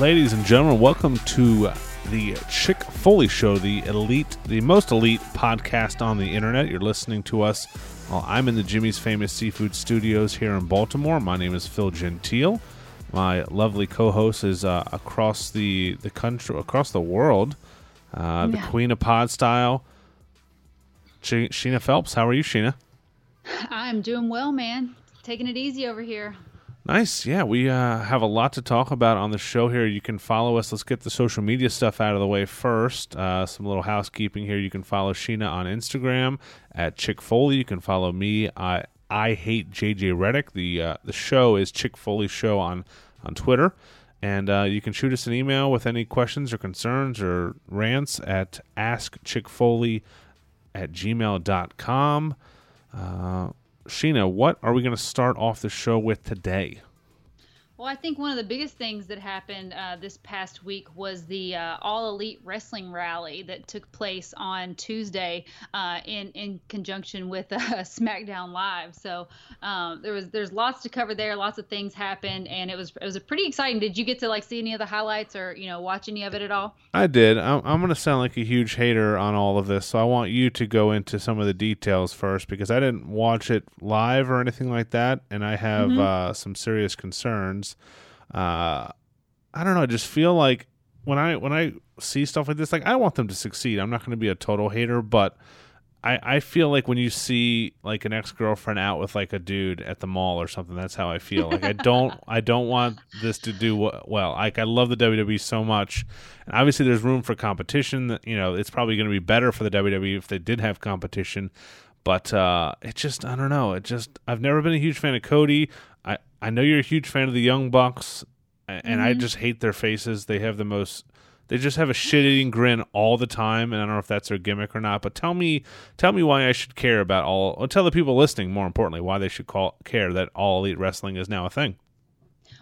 Ladies and gentlemen, welcome to the Chick Foley Show, the elite, the most elite podcast on the internet. You're listening to us while I'm in the Jimmy's Famous Seafood Studios here in Baltimore. My name is Phil Gentile. My lovely co-host is uh, across the the country, across the world, uh, the Yeah. Queen of Pod Style, Sh- Sheena Phelps. How are you, Sheena? I'm doing well, man. Taking it easy over here. Nice. Yeah, we uh, have a lot to talk about on the show here. You can follow us. Let's get the social media stuff out of the way first. Uh, some little housekeeping here. You can follow Sheena on Instagram at Chick Foley. You can follow me. I I hate JJ Redick. The uh, the show is Chick Foley Show on on Twitter. And uh, you can shoot us an email with any questions or concerns or rants at askchickfoley at gmail.com. Uh, Sheena, what are we going to start off the show with today? Well, I think one of the biggest things that happened uh, this past week was the uh, All Elite Wrestling Rally that took place on Tuesday uh, in in conjunction with uh, SmackDown Live. So um, there was there's lots to cover there. Lots of things happened, and it was it was a pretty exciting. Did you get to like see any of the highlights or you know watch any of it at all? I did. I'm, I'm going to sound like a huge hater on all of this, so I want you to go into some of the details first because I didn't watch it live or anything like that, and I have uh, some serious concerns. Uh, I don't know. I just feel like when I when I see stuff like this, like I want them to succeed. I'm not going to be a total hater, but I, I feel like when you see like an ex girlfriend out with like a dude at the mall or something, that's how I feel. Like I don't I don't want this to do well. Like I love the WWE so much, and obviously there's room for competition. That you know it's probably going to be better for the WWE if they did have competition, but uh, it just I don't know. It just I've never been a huge fan of Cody. I know you're a huge fan of the Young Bucks, and I just hate their faces. They have the most they just have a shit-eating grin all the time, and I don't know if that's their gimmick or not. But tell me, tell me why I should care about all. Or tell the people listening, more importantly, why they should call care that all elite wrestling is now a thing.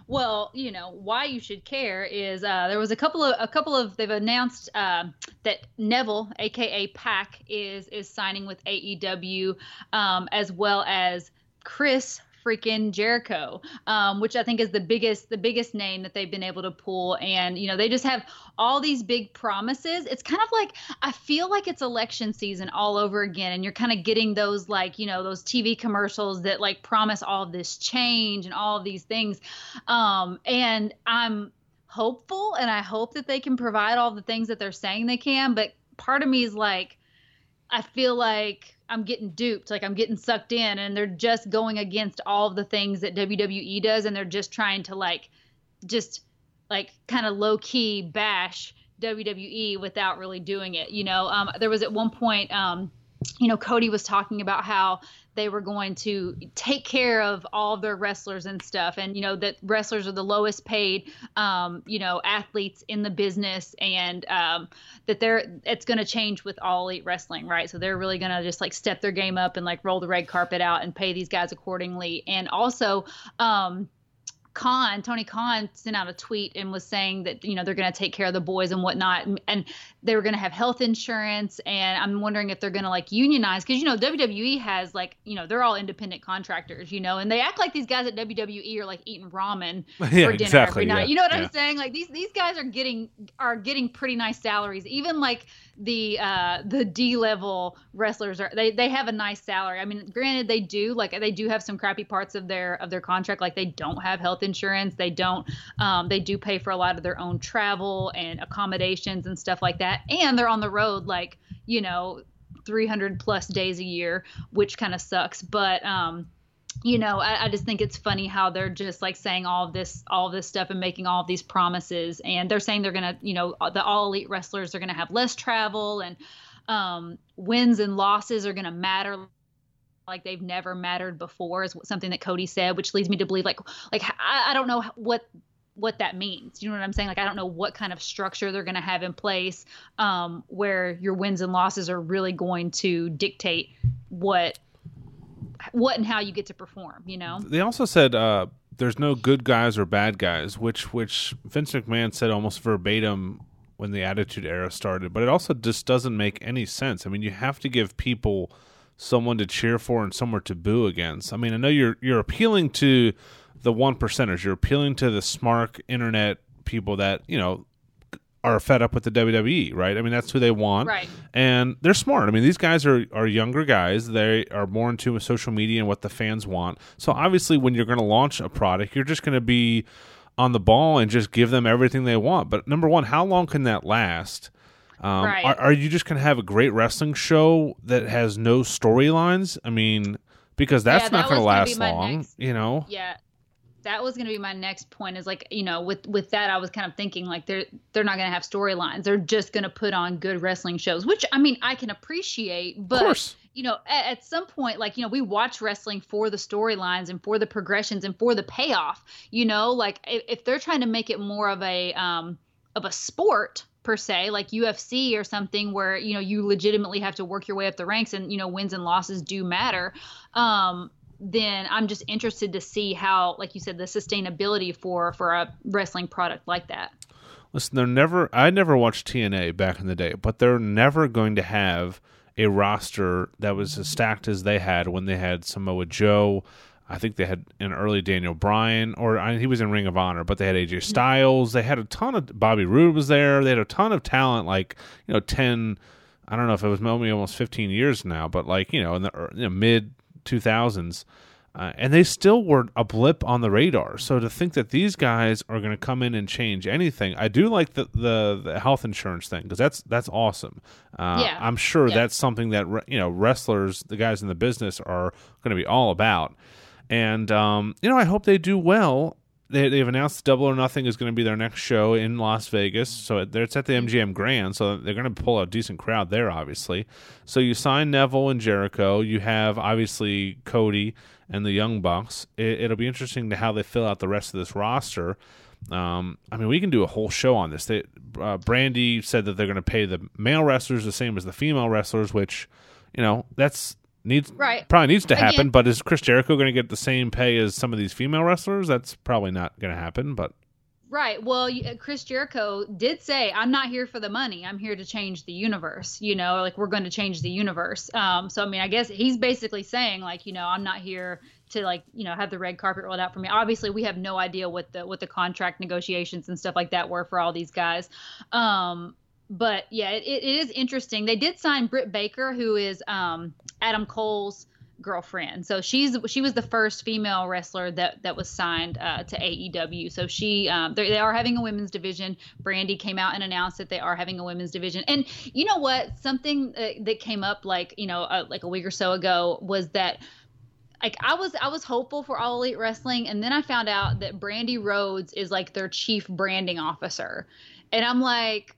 Well, you know why you should care is uh, there was a couple of a couple of they've announced um that Neville, aka PAC is is signing with AEW, um, as well as Chris freaking Jericho, um, which I think is the biggest the biggest name that they've been able to pull. And you know they just have all these big promises. It's kind of like I feel like it's election season all over again, and you're kind of getting those like you know those TV commercials that like promise all this change and all of these things. Um, and I'm hopeful, and I hope that they can provide all the things that they're saying they can. But part of me is like, I feel like I'm getting duped, like I'm getting sucked in, and they're just going against all of the things that WWE does, and they're just trying to like, just like kind of low key bash WWE without really doing it. You know, um, there was at one point, um, you know, Cody was talking about how they were going to take care of all their wrestlers and stuff, and you know that wrestlers are the lowest paid, um, you know, athletes in the business, and um, that they're it's going to change with all elite wrestling, right? So they're really going to just like step their game up and like roll the red carpet out and pay these guys accordingly, and also. Um, Khan, Tony Khan sent out a tweet and was saying that you know they're going to take care of the boys and whatnot, and, and they were going to have health insurance. And I'm wondering if they're going to like unionize because you know WWE has like you know they're all independent contractors, you know, and they act like these guys at WWE are like eating ramen Yeah, for dinner exactly, every night. yeah, You know what yeah. I'm saying? Like these these guys are getting are getting pretty nice salaries. Even like the uh the D level wrestlers are they they have a nice salary. I mean, granted they do like they do have some crappy parts of their of their contract like they don't have health insurance. They don't um they do pay for a lot of their own travel and accommodations and stuff like that. And they're on the road like, you know, 300 plus days a year, which kind of sucks, but um you know, I, I just think it's funny how they're just like saying all this, all this stuff, and making all these promises, and they're saying they're gonna, you know, the all elite wrestlers are gonna have less travel, and um, wins and losses are gonna matter like they've never mattered before, is something that Cody said, which leads me to believe like, like I, I don't know what what that means. You know what I'm saying? Like I don't know what kind of structure they're going to have in place um, where your wins and losses are really going to dictate what what and how you get to perform. You know? They also said uh, there's no good guys or bad guys, which which Vince McMahon said almost verbatim when the Attitude Era started. But it also just doesn't make any sense. I mean, you have to give people someone to cheer for and somewhere to boo against. I mean, I know you're you're appealing to the one percenters. You're appealing to the smart internet people that you know are fed up with the WWE, right? I mean, that's who they want, Right. and they're smart. I mean, these guys are are younger guys. They are more into social media and what the fans want. So obviously, when you're going to launch a product, you're just going to be on the ball and just give them everything they want. But number one, how long can that last? Um, Right. are, are you just going to have a great wrestling show that has no storylines? I mean, because that's Yeah, not that going to last long, next- you know? Yeah. That was going to be my next point is like, you know, with with that I was kind of thinking like they're they're not going to have storylines. They're just going to put on good wrestling shows, which I mean, I can appreciate, but you know, at, at some point, like, you know, we watch wrestling for the storylines and for the progressions and for the payoff, you know, like if, if they're trying to make it more of a, um, of a sport per se, like UFC or something where, you know, you legitimately have to work your way up the ranks and, you know, wins and losses do matter. Um, then I'm just interested to see how, like you said, the sustainability for, for a wrestling product like that. Listen, they're never. I never watched TNA back in the day, but they're never going to have a roster that was as stacked as they had when they had Samoa Joe. I think they had an early Daniel Bryan, or I he was in Ring of Honor, but they had AJ mm-hmm. Styles. They had a ton of Bobby Roode was there. They had a ton of talent, like you know, ten. I don't know if it was maybe almost fifteen years now, but like you know, in the er, you know, mid two thousands. Uh, and they still were a blip on the radar. So to think that these guys are going to come in and change anything, I do like the the, the health insurance thing because that's that's awesome. Uh, Yeah. I'm sure Yeah. that's something that re- you know wrestlers, the guys in the business, are going to be all about. And um, you know, I hope they do well. They, they've announced Double or Nothing is going to be their next show in Las Vegas. So it's at the MGM Grand. So they're going to pull a decent crowd there, obviously. So you sign Neville and Jericho. You have obviously Cody and the Young Bucks. It, it'll be interesting to how they fill out the rest of this roster. Um, I mean, we can do a whole show on this. They, uh, Brandi said that they're going to pay the male wrestlers the same as the female wrestlers, which you know that's needs Right. probably needs to happen. Again- But is Chris Jericho going to get the same pay as some of these female wrestlers? That's probably not going to happen. But Right. Well, uh, Chris Jericho did say, "I'm not here for the money. I'm here to change the universe." You know, like we're going to change the universe. Um, so I mean, I guess he's basically saying, like, you know, I'm not here to like, you know, have the red carpet rolled out for me. Obviously, we have no idea what the what the contract negotiations and stuff like that were for all these guys. Um, but yeah, it, it is interesting. They did sign Britt Baker, who is um, Adam Cole's girlfriend. So she's she was the first female wrestler that that was signed uh, to AEW. So she um, they are having a women's division. Brandi came out and announced that they are having a women's division. And you know what? Something uh, that came up like you know uh, like a week or so ago was that like I was I was hopeful for All Elite Wrestling, and then I found out that Brandi Rhodes is like their chief branding officer, and I'm like,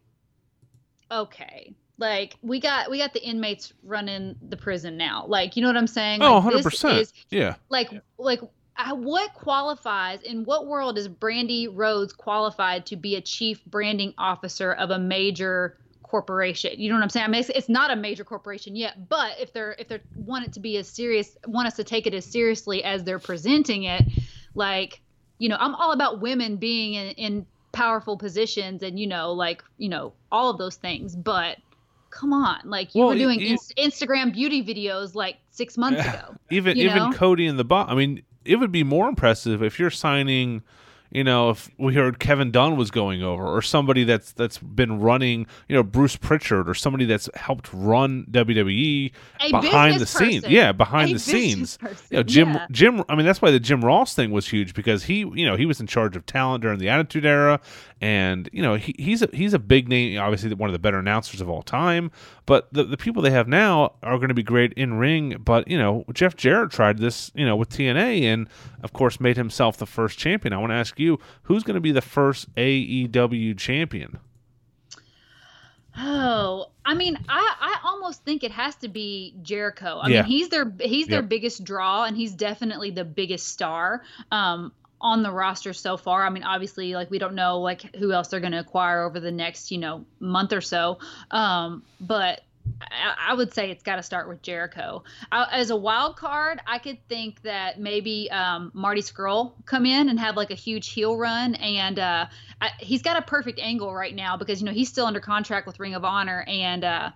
okay, like we got we got the inmates running the prison now, like you know what I'm saying? oh, Like, 100 this percent. is- Yeah. like like uh, what qualifies in what world is Brandi Rhodes qualified to be a chief branding officer of a major corporation? You know what I'm saying? I mean, it's, it's not a major corporation yet, but if they're if they want it to be as serious, want us to take it as seriously as they're presenting it, like you know, I'm all about women being in, in powerful positions and you know, like you know, all of those things, but. Come on, like you Well, were doing you- ins- Instagram beauty videos like six months ago. even even know? Cody in the bot. I mean, it would be more impressive if you're signing. You know, if we heard Kevin Dunn was going over, or somebody that's that's been running, you know, Bruce Pritchard, or somebody that's helped run WWE A behind the scenes. Yeah, behind A the scenes. person, You know, Jim yeah. Jim. I mean, that's why the Jim Ross thing was huge because he, you know, he was in charge of talent during the Attitude Era, and you know, he, he's a he's a big name. Obviously, one of the better announcers of all time. But the the people they have now are going to be great in ring. But you know, Jeff Jarrett tried this, you know, with TNA, and of course made himself the first champion. I want to ask you, who's going to be the first AEW champion? Oh, I mean, I, I almost think it has to be Jericho. I Yeah. mean, he's their he's their Yep. biggest draw, and he's definitely the biggest star um, on the roster so far. I mean, obviously, like we don't know like who else they're going to acquire over the next you know month or so, um, but. I, I would say it's got to start with Jericho. I, as a wild card, I could think that maybe um, Marty Scurll come in and have like a huge heel run, and uh, I, he's got a perfect angle right now because you know he's still under contract with Ring of Honor, and uh,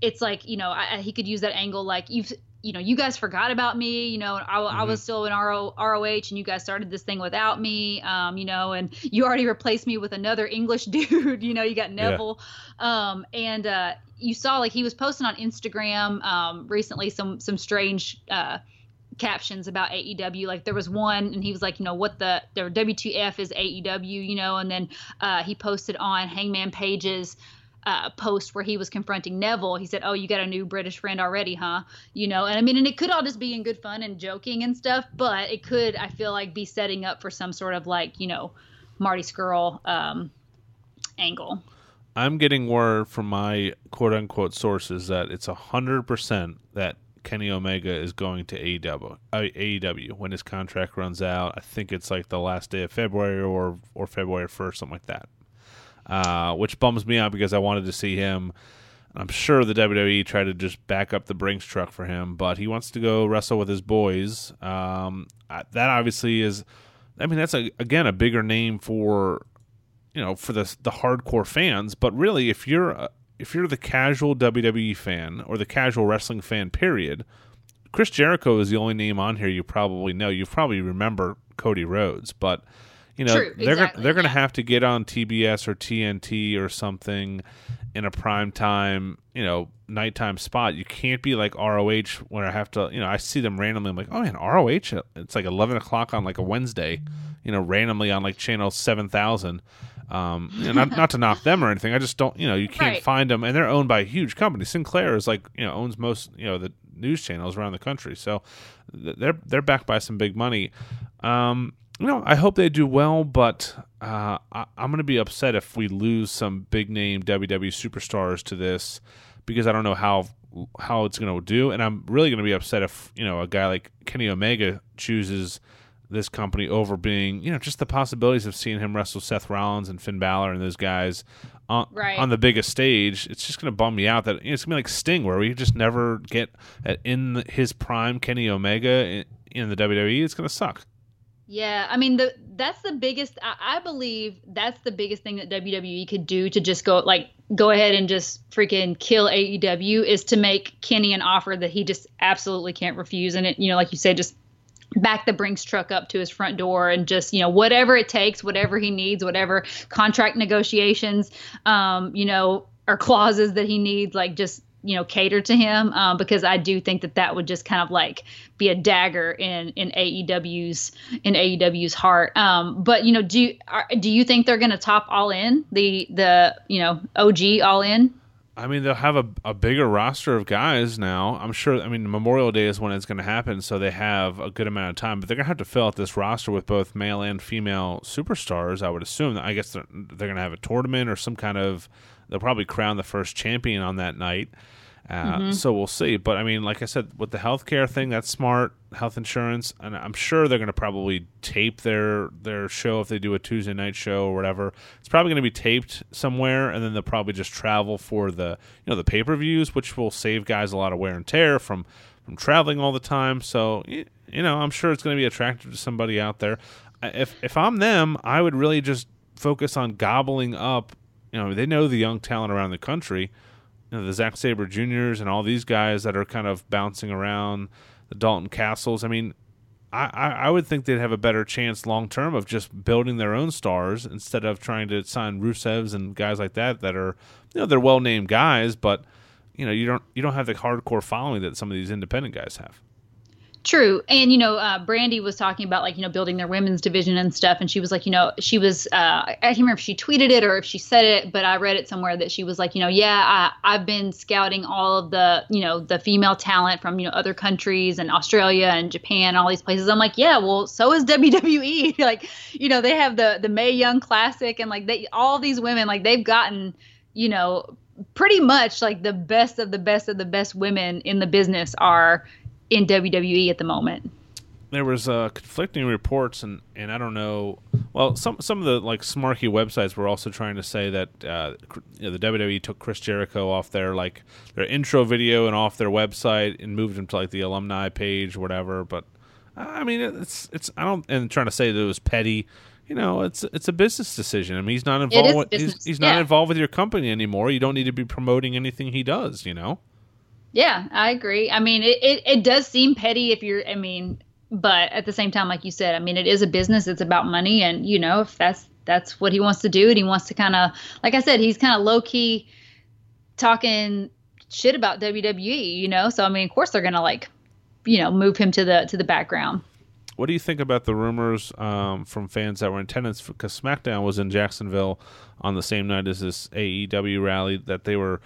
it's like you know I, he could use that angle. Like you've you know, you guys forgot about me, you know, I, mm-hmm. I was still in RO, ROH and you guys started this thing without me, um, you know, and you already replaced me with another English dude, you know, you got Neville. Yeah. Um, and uh, you saw like he was posting on Instagram um, recently some some strange uh, captions about AEW. Like there was one, and he was like, you know, what the their WTF is AEW, you know, and then uh, he posted on Hangman Page's uh, post where he was confronting Neville. He said, "Oh, you got a new British friend already, huh?" You know, and I mean, and it could all just be in good fun and joking and stuff, but it could, I feel like, be setting up for some sort of like, you know, Marty Scurll um, angle. I'm getting word from my quote unquote sources that it's hundred percent that Kenny Omega is going to AEW, uh, AEW when his contract runs out. I think it's like the last day of February or or February first, something like that. Uh, which bums me out because I wanted to see him. I'm sure the WWE tried to just back up the Brinks truck for him, but he wants to go wrestle with his boys. Um, that obviously is, I mean, that's a, again a bigger name for, you know, for the the hardcore fans. But really, if you're if you're the casual WWE fan or the casual wrestling fan, period, Chris Jericho is the only name on here you probably know. You probably remember Cody Rhodes, but you know True, they're exactly, gonna, they're going to have to get on TBS or TNT or something in a prime time, you know, nighttime spot. You can't be like ROH when I have to, you know, I see them randomly. I'm like, oh man, ROH. It's like 11 o'clock on like a Wednesday, you know, randomly on like channel 7000. Um, you know, not not to knock them or anything. I just don't, you know, you can't Right. find them, and they're owned by a huge company. Sinclair is like, you know, owns most, you know, the news channels around the country. So they're they're backed by some big money. Um, you know, I hope they do well, but uh, I, I'm going to be upset if we lose some big name WWE superstars to this because I don't know how how it's going to do, and I'm really going to be upset if you know a guy like Kenny Omega chooses this company over being you know just the possibilities of seeing him wrestle Seth Rollins and Finn Balor and those guys on Right. on the biggest stage. It's just going to bum me out that you know, it's going to be like Sting where we just never get at, in his prime Kenny Omega in, in the WWE. It's going to suck. Yeah, I mean the that's the biggest. I, I believe that's the biggest thing that WWE could do to just go like go ahead and just freaking kill AEW is to make Kenny an offer that he just absolutely can't refuse, and it you know like you said just back the Brinks truck up to his front door and just you know whatever it takes, whatever he needs, whatever contract negotiations, um, you know, or clauses that he needs, like just you know cater to him um, because I do think that that would just kind of like be a dagger in in AEW's in AEW's heart. Um, but you know, do you, are, do you think they're going to top All In the the you know OG All In? I mean, they'll have a, a bigger roster of guys now. I'm sure. I mean, Memorial Day is when it's going to happen, so they have a good amount of time. But they're going to have to fill out this roster with both male and female superstars. I would assume. I guess they're, they're going to have a tournament or some kind of. They'll probably crown the first champion on that night. Uh, So we'll see. But I mean, like I said, with the healthcare thing, that's smart. Health insurance, and I'm sure they're going to probably tape their their show if they do a Tuesday night show or whatever. It's probably going to be taped somewhere, and then they'll probably just travel for the you know the pay per views, which will save guys a lot of wear and tear from from traveling all the time. So you know, I'm sure it's going to be attractive to somebody out there. If if I'm them, I would really just focus on gobbling up. You know, they know the young talent around the country you know, the Zack Sabre Juniors and all these guys that are kind of bouncing around, the Dalton Castles. I mean, I, I would think they'd have a better chance long term of just building their own stars instead of trying to sign Rusevs and guys like that that are you know they're well named guys, but you know you don't you don't have the hardcore following that some of these independent guys have. True. And, you know, uh, Brandi was talking about like, you know, building their women's division and stuff. And she was like, you know, she was, uh, I can't remember if she tweeted it or if she said it, but I read it somewhere that she was like, you know, yeah, I, I've been scouting all of the, you know, the female talent from, you know, other countries and Australia and Japan, all these places. I'm like, yeah, well, so is WWE. like, you know, they have the, the Mae Young Classic and like they, all these women, like they've gotten, you know, pretty much like the best of the best of the best women in the business are in WWE at the moment. there was uh, conflicting reports, and, and I don't know. Well, some some of the like smarky websites were also trying to say that uh, you know, the WWE took Chris Jericho off their like their intro video and off their website and moved him to like the alumni page or whatever. But I mean, it's it's I don't and trying to say that it was petty. You know, it's it's a business decision. I mean, he's not involved. With, he's, he's not involved with your company anymore. You don't need to be promoting anything he does. You know. Yeah, I agree. I mean, it, it, it does seem petty if you're, I mean, but at the same time, like you said, I mean, it is a business. It's about money, and you know, if that's that's what he wants to do, and he wants to kind of, like I said, he's kind of low key talking shit about WWE. You know, so I mean, of course they're gonna like, you know, move him to the to the background. What do you think about the rumors um, from fans that were in attendance? Because SmackDown was in Jacksonville on the same night as this AEW rally, that they were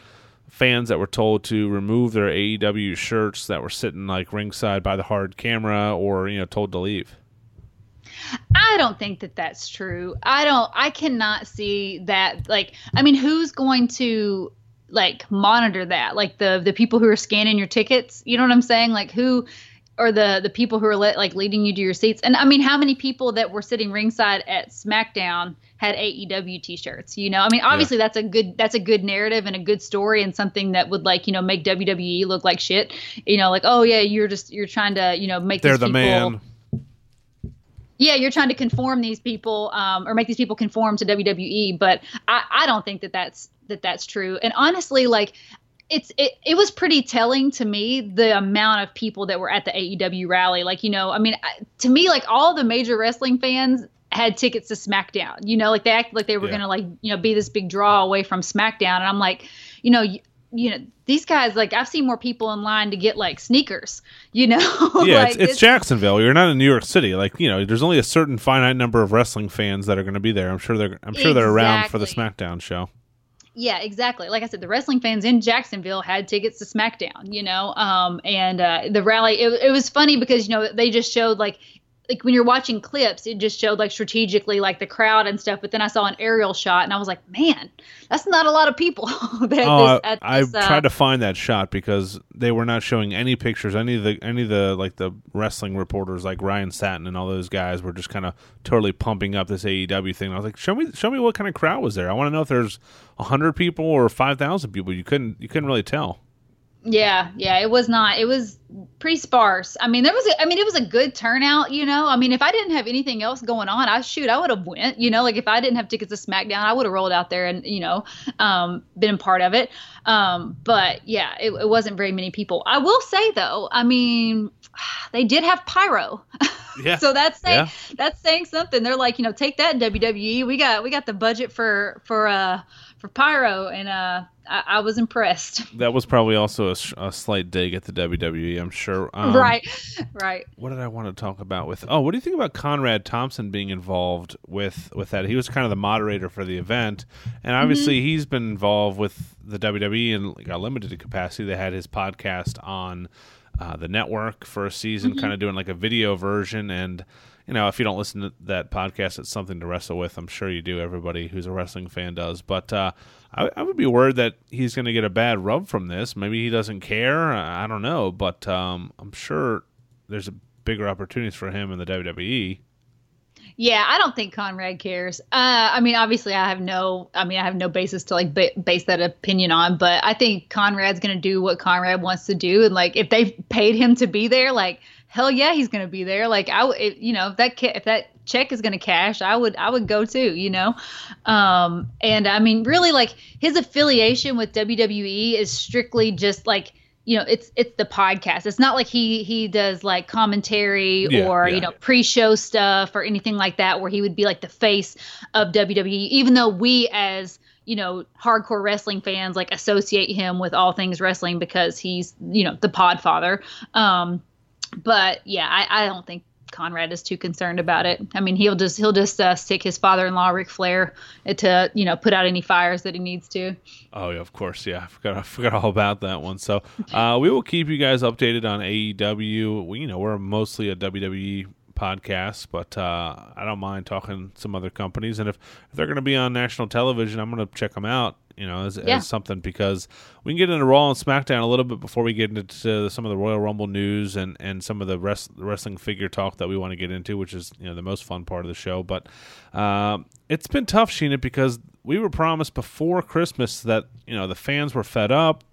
fans that were told to remove their AEW shirts that were sitting like ringside by the hard camera, or you know, told to leave. I don't think that that's true. I don't. I cannot see that. Like, I mean, who's going to like monitor that? Like the the people who are scanning your tickets. You know what I'm saying? Like who or the the people who are let, like leading you to your seats. And I mean, how many people that were sitting ringside at SmackDown had AEW t-shirts? You know, I mean, obviously yeah. that's a good that's a good narrative and a good story and something that would like you know make WWE look like shit. You know, like oh yeah, you're just you're trying to you know make they're the people, man. Yeah, you're trying to conform these people um, or make these people conform to WWE, but I, I don't think that that's that that's true. And honestly, like it's it, it was pretty telling to me the amount of people that were at the AEW rally. Like, you know, I mean, to me, like all the major wrestling fans had tickets to SmackDown. You know, like they acted like they were yeah. gonna like you know be this big draw away from SmackDown, and I'm like, you know. You, you know these guys like I've seen more people in line to get like sneakers. You know, yeah, like, it's, it's, it's, Jacksonville. You're not in New York City. Like you know, there's only a certain finite number of wrestling fans that are going to be there. I'm sure they're I'm sure exactly. they're around for the SmackDown show. Yeah, exactly. Like I said, the wrestling fans in Jacksonville had tickets to SmackDown, you know, um, and uh, the rally. It, it was funny because you know they just showed like like when you're watching clips, it just showed like strategically like the crowd and stuff. But then I saw an aerial shot and I was like, man, that's not a lot of people. oh, this, I, I uh, tried to find that shot because they were not showing any pictures. Any of the any of the like the wrestling reporters like Ryan Satin and all those guys were just kind of totally pumping up this AEW thing. I was like, show me show me what kind of crowd was there. I want to know if there's hundred people or five thousand people. You couldn't you couldn't really tell. Yeah, yeah, it was not. It was pretty sparse. I mean, there was. A, I mean, it was a good turnout. You know, I mean, if I didn't have anything else going on, I shoot, I would have went. You know, like if I didn't have tickets to SmackDown, I would have rolled out there and you know, um, been a part of it. Um, but yeah, it, it wasn't very many people. I will say though, I mean, they did have pyro. Yeah. so that's saying yeah. that's saying something. They're like, you know, take that WWE. We got we got the budget for for uh for pyro and uh I, I was impressed. That was probably also a, a, slight dig at the WWE, I'm sure. Um, right, right. What did I want to talk about with? Oh, what do you think about Conrad Thompson being involved with with that? He was kind of the moderator for the event, and obviously mm-hmm. he's been involved with the WWE in like a limited capacity. They had his podcast on uh, the network for a season, mm-hmm. kind of doing like a video version and you know, if you don't listen to that podcast, it's something to wrestle with. I'm sure you do. Everybody who's a wrestling fan does. But uh, I, I, would be worried that he's going to get a bad rub from this. Maybe he doesn't care. I, don't know. But um, I'm sure there's a bigger opportunities for him in the WWE. Yeah, I don't think Conrad cares. Uh, I mean, obviously, I have no. I mean, I have no basis to like ba- base that opinion on. But I think Conrad's going to do what Conrad wants to do, and like if they paid him to be there, like hell yeah, he's going to be there. Like I, it, you know, if that if that check is going to cash, I would I would go too. You know, um, and I mean, really, like his affiliation with WWE is strictly just like you know it's it's the podcast it's not like he he does like commentary yeah, or yeah. you know pre-show stuff or anything like that where he would be like the face of WWE even though we as you know hardcore wrestling fans like associate him with all things wrestling because he's you know the podfather um but yeah, I, I don't think Conrad is too concerned about it. I mean, he'll just he'll just uh, stick his father-in-law Ric Flair to you know put out any fires that he needs to. Oh yeah, of course, yeah. I forgot I forgot all about that one. So uh, we will keep you guys updated on AEW. We, you know, we're mostly a WWE podcast, but uh, I don't mind talking some other companies. And if, if they're going to be on national television, I'm going to check them out you know, as, yeah. as, something because we can get into Raw and SmackDown a little bit before we get into some of the Royal Rumble news and, and some of the rest, wrestling figure talk that we want to get into, which is you know the most fun part of the show. But uh, it's been tough, Sheena, because we were promised before Christmas that you know the fans were fed up.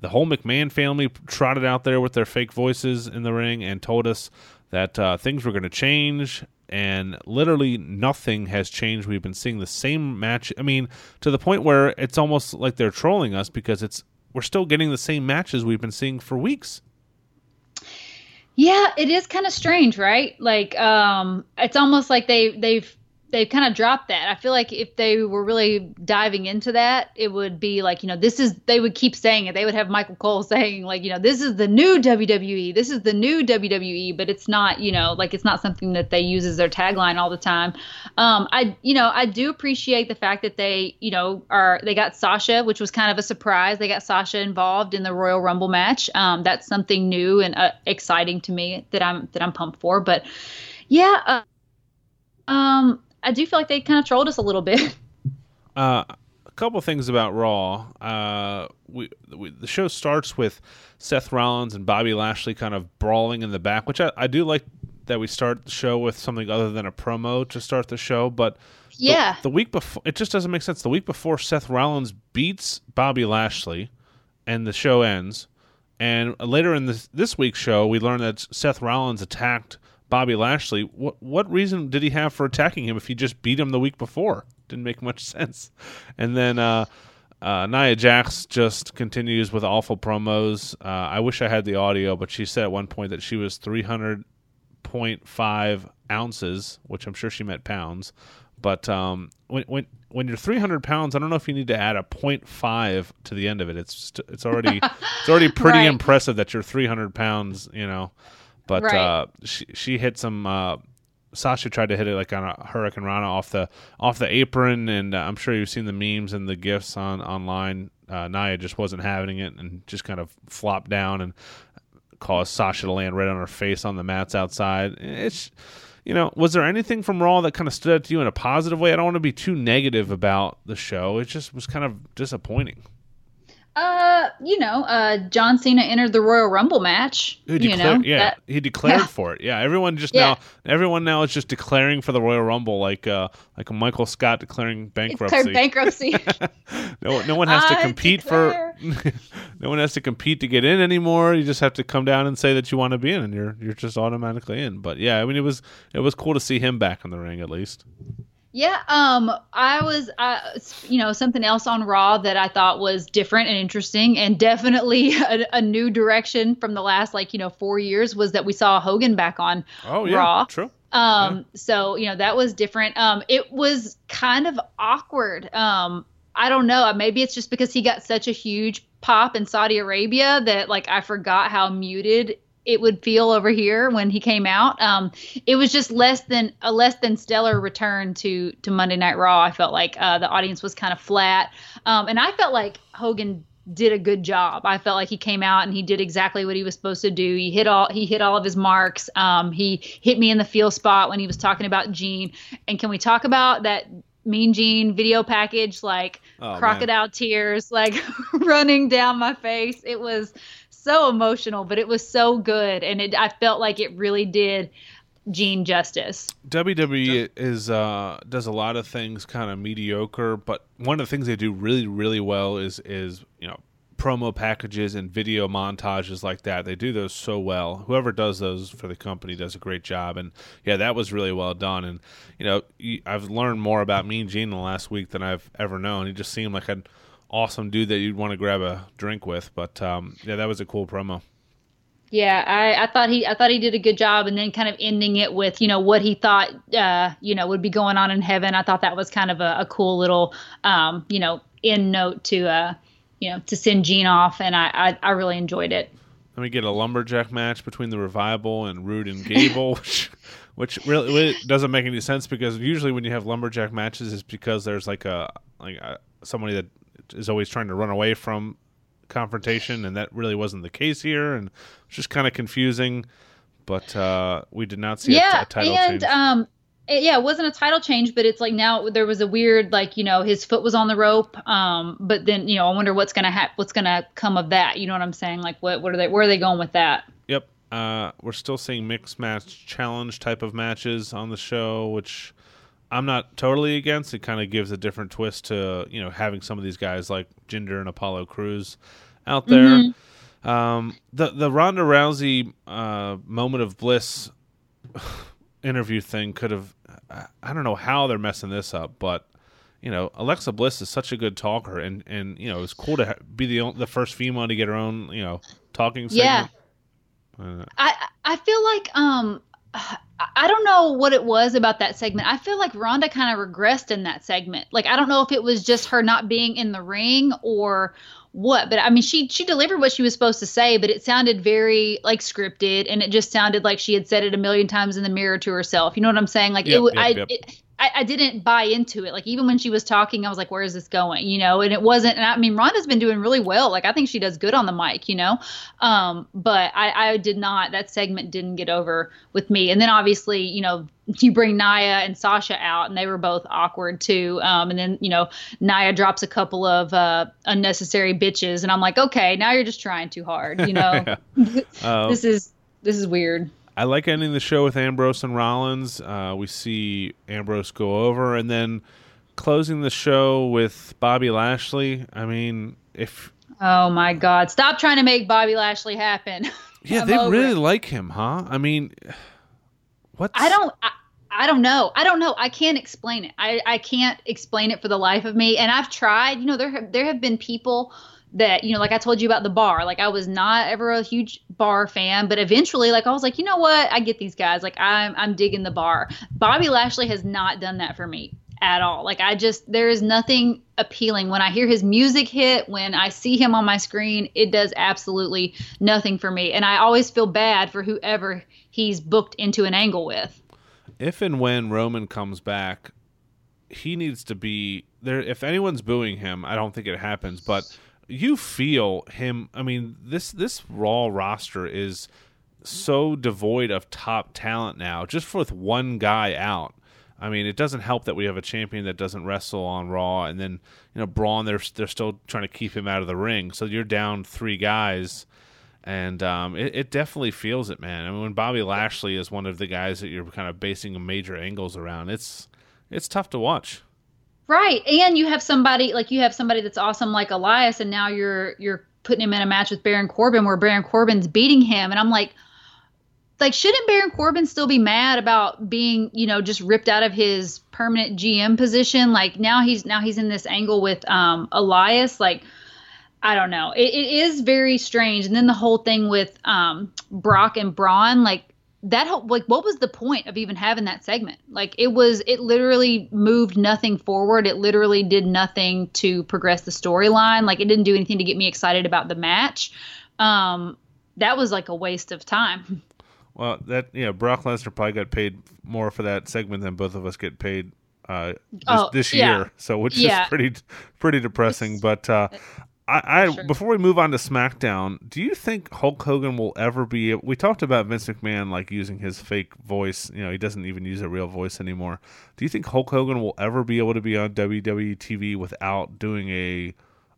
The whole McMahon family trotted out there with their fake voices in the ring and told us that uh, things were going to change and literally nothing has changed. We've been seeing the same match. I mean, to the point where it's almost like they're trolling us because it's we're still getting the same matches we've been seeing for weeks. Yeah, it is kind of strange, right? Like, um, it's almost like they they've they've kind of dropped that. I feel like if they were really diving into that, it would be like, you know, this is they would keep saying it. They would have Michael Cole saying like, you know, this is the new WWE. This is the new WWE, but it's not, you know, like it's not something that they use as their tagline all the time. Um I you know, I do appreciate the fact that they, you know, are they got Sasha, which was kind of a surprise. They got Sasha involved in the Royal Rumble match. Um that's something new and uh, exciting to me that I'm that I'm pumped for, but yeah, uh, um I do feel like they kind of trolled us a little bit. Uh, a couple things about Raw. Uh, we, we, the show starts with Seth Rollins and Bobby Lashley kind of brawling in the back, which I, I do like that we start the show with something other than a promo to start the show. But yeah, the, the week before, it just doesn't make sense. The week before, Seth Rollins beats Bobby Lashley, and the show ends. And later in this this week's show, we learn that Seth Rollins attacked Bobby Lashley. What what reason did he have for attacking him if he just beat him the week before? Didn't make much sense. And then uh, uh, Nia Jax just continues with awful promos. Uh, I wish I had the audio, but she said at one point that she was three hundred point five ounces, which I'm sure she meant pounds. But um, when when when you're 300 pounds, I don't know if you need to add a 0.5 to the end of it. It's just, it's already it's already pretty Right. impressive that you're 300 pounds. You know, but Right. uh, she she hit some. Uh, Sasha tried to hit it like on a hurricanrana off the off the apron, and uh, I'm sure you've seen the memes and the gifs on online. Uh, Nia just wasn't having it and just kind of flopped down and caused Sasha to land right on her face on the mats outside. It's you know, was there anything from Raw that kind of stood out to you in a positive way? I don't want to be too negative about the show. It just was kind of disappointing. Uh, you know, uh, John Cena entered the Royal Rumble match. He you declared, know, yeah, that- he declared Yeah. for it. Yeah, everyone just Yeah. now, everyone now is just declaring for the Royal Rumble, like uh, like Michael Scott declaring bankruptcy. declared bankruptcy. no, no one has to compete for. no one has to compete to get in anymore. You just have to come down and say that you want to be in, and you're you're just automatically in. But yeah, I mean, it was it was cool to see him back in the ring at least. Yeah, um, I was, uh, you know, something else on Raw that I thought was different and interesting, and definitely a, a new direction from the last, like, you know, four years was that we saw Hogan back on Oh yeah, Raw. true. Um, so you know that was different. Um, it was kind of awkward. Um, I don't know. Maybe it's just because he got such a huge pop in Saudi Arabia that like I forgot how muted it would feel over here when he came out. Um, it was just less than a less than stellar return to to Monday Night Raw. I felt like uh, the audience was kind of flat, um, and I felt like Hogan did a good job. I felt like he came out and he did exactly what he was supposed to do. He hit all he hit all of his marks. Um, he hit me in the feel spot when he was talking about Gene. And can we talk about that Mean Gene video package? Like Oh, man. crocodile tears, like running down my face. It was so emotional, but it was so good, and it I felt like it really did Gene justice. WWE is uh, does a lot of things kind of mediocre, but one of the things they do really really well is is you know promo packages and video montages like that. They do those so well. Whoever does those for the company does a great job, and yeah, that was really well done. And you know, I've learned more about Mean Gene in the last week than I've ever known. He just seemed like an awesome dude that you'd want to grab a drink with. But um, yeah, that was a cool promo. Yeah, I, I thought he I thought he did a good job, and then kind of ending it with you know what he thought uh, you know would be going on in heaven. I thought that was kind of a, a cool little um, you know end note to uh, you know to send Gene off, and I, I I really enjoyed it. Then we get a lumberjack match between the revival and Roode and Gable, which, which really, really doesn't make any sense because usually when you have lumberjack matches, it's because there's like a like a, somebody that is always trying to run away from confrontation, and that really wasn't the case here, and it's just kind of confusing. But uh, we did not see a t- yeah, a title and change. um, it, yeah, it wasn't a title change, but it's like now there was a weird like you know his foot was on the rope, um, but then you know I wonder what's gonna hap- what's gonna come of that. You know what I'm saying? Like what what are they where are they going with that? Yep. Uh, we're still seeing mixed match challenge type of matches on the show, which I'm not totally against. It kind of gives a different twist to you know having some of these guys like Jinder and Apollo Crews out there. Um, the the Ronda Rousey uh, moment of bliss interview thing could have I- I don't know how they're messing this up, but you know, Alexa Bliss is such a good talker, and and you know, it's cool to ha- be the the first female to get her own you know talking segment. Yeah, uh, I I feel like um I don't know what it was about that segment. I feel like Ronda kind of regressed in that segment. Like I don't know if it was just her not being in the ring or what, but I mean she she delivered what she was supposed to say, but it sounded very like scripted and it just sounded like she had said it a million times in the mirror to herself. You know what I'm saying? Like yep, it, yep, I yep. It, I, I, didn't buy into it. Like even when she was talking, I was like, "Where is this going?" You know. And it wasn't. And I mean, Ronda's been doing really well. Like I think she does good on the mic. You know. Um, but I, I did not. That segment didn't get over with me. And then obviously, you know, you bring Nia and Sasha out, and they were both awkward too. Um, and then you know, Nia drops a couple of uh, unnecessary bitches, and I'm like, okay, now you're just trying too hard. You know. this is this is weird. I like ending the show with Ambrose and Rollins. Uh, we see Ambrose go over, and then closing the show with Bobby Lashley. I mean, if oh my God, stop trying to make Bobby Lashley happen. yeah, they really it. like him, huh? I mean, what? I don't. I, I don't know. I don't know. I can't explain it. I, I can't explain it for the life of me. And I've tried. You know, there have, there have been people that you know like i told you about the bar like i was not ever a huge bar fan but eventually like i was like you know what? I get these guys. Like i'm i'm digging the bar. Bobby lashley has not done that for me at all. Like i just there is nothing appealing. When i hear his music hit when i see him on my screen it does absolutely nothing for me. And i always feel bad for whoever he's booked into an angle with. If and when roman comes back he needs to be there. If anyone's booing him i don't think it happens but you feel him. I mean, this this Raw roster is so devoid of top talent now, just with one guy out. I mean, it doesn't help that we have a champion that doesn't wrestle on Raw, and then you know Braun. They're they're still trying to keep him out of the ring, so you're down three guys, and um, it, it, definitely feels it, man. I mean, when Bobby Lashley is one of the guys that you're kind of basing major angles around, it's it's tough to watch. Right. And you have somebody like you have somebody that's awesome like Elias and now you're you're putting him in a match with Baron Corbin where Baron Corbin's beating him and I'm like like shouldn't Baron Corbin still be mad about being, you know, just ripped out of his permanent GM position? Like now he's now he's in this angle with um Elias like I don't know. It, it is very strange. And then the whole thing with um Brock and Braun like that whole, like what was the point of even having that segment? Like it was it literally moved nothing forward. It literally did nothing to progress the storyline. Like it didn't do anything to get me excited about the match. Um that was like a waste of time. Well that yeah brock lesnar probably got paid more for that segment than both of us get paid uh this, oh, this year yeah. so which yeah. is pretty pretty depressing but uh I, I sure. before we move on to SmackDown, do you think Hulk Hogan will ever be? We talked about Vince McMahon like using his fake voice. You know, he doesn't even use a real voice anymore. Do you think Hulk Hogan will ever be able to be on WWE TV without doing a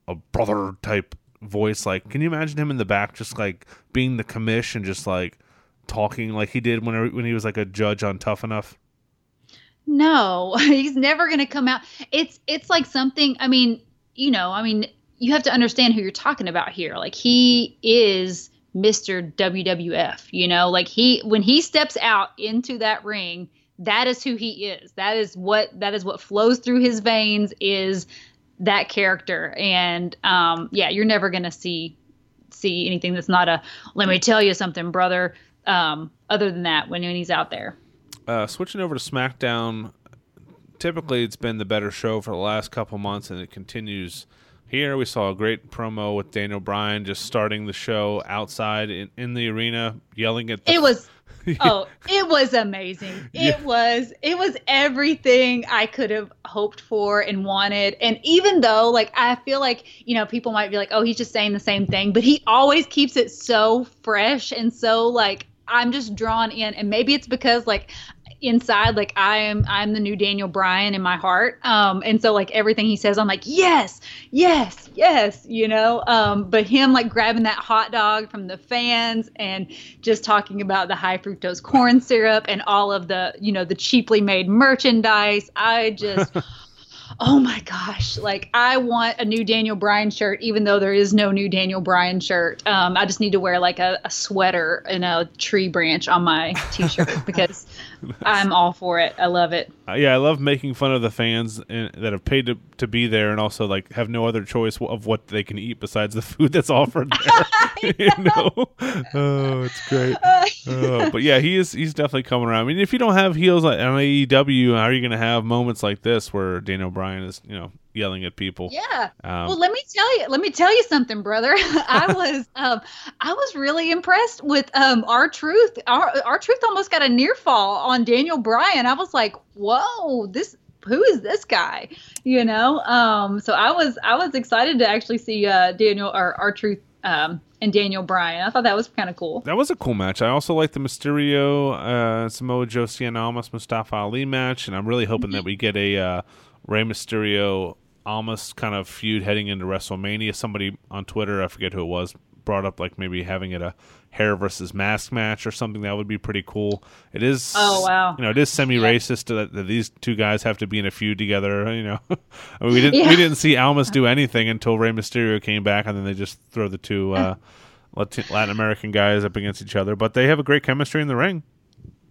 a brother type voice? Like, can you imagine him in the back just like being the commish and just like talking like he did when when he was like a judge on Tough Enough? No, he's never going to come out. It's it's like something. I mean, you know, I mean you have to understand who you're talking about here. Like he is Mr. WWF, you know, like he when he steps out into that ring, that is who he is. That is what that is what flows through his veins is that character. And um yeah, you're never going to see see anything that's not a let me tell you something, brother. Um other than that when, when he's out there. Uh switching over to SmackDown, typically it's been the better show for the last couple months and it continues here we saw a great promo with Daniel Bryan just starting the show outside in, in the arena, yelling at. The, it was, oh, it was amazing. It yeah. was, it was everything I could have hoped for and wanted. And even though, like, I feel like you know people might be like, oh, he's just saying the same thing, but he always keeps it so fresh and so like I'm just drawn in. And maybe it's because like inside like i am i'm the new daniel bryan in my heart. Um and so like everything he says i'm like yes yes yes you know? Um but him like grabbing that hot dog from the fans and just talking about the high fructose corn syrup and all of the you know the cheaply made merchandise i just oh my gosh, like I want a new Daniel Bryan shirt, even though there is no new Daniel Bryan shirt. Um, I just need to wear like a, a sweater and a tree branch on my t-shirt because I'm all for it. I love it. Uh, yeah, I love making fun of the fans that have paid to, to be there and also like have no other choice of what they can eat besides the food that's offered there. you know, oh, it's great. Uh, but yeah, he is he's definitely coming around. I mean, if you don't have heels like on AEW, how are you going to have moments like this where Daniel Bryan is you know yelling at people? Yeah. Um, well, let me tell you. Let me tell you something, brother. I was um, I was really impressed with um, R-Truth. Our R-Truth almost got a near fall on Daniel Bryan. I was like, whoa, this who is this guy? You know. Um, so I was I was excited to actually see uh, Daniel or R-Truth um, and Daniel Bryan. I thought that was kind of cool. That was a cool match. I also like the Mysterio, uh, Samoa Joe, Cien Almas, Mustafa Ali match, and I'm really hoping that we get a uh, Rey Mysterio Almas kind of feud heading into WrestleMania. Somebody on Twitter, I forget who it was, brought up like maybe having it a hair versus mask match or something that would be pretty cool. It is oh wow, you know it is semi-racist yeah. that, that, these two guys have to be in a feud together. You know, I mean, we didn't yeah. we didn't see Almas do anything until Rey Mysterio came back, and then they just throw the two uh, Latin American guys up against each other. But they have a great chemistry in the ring.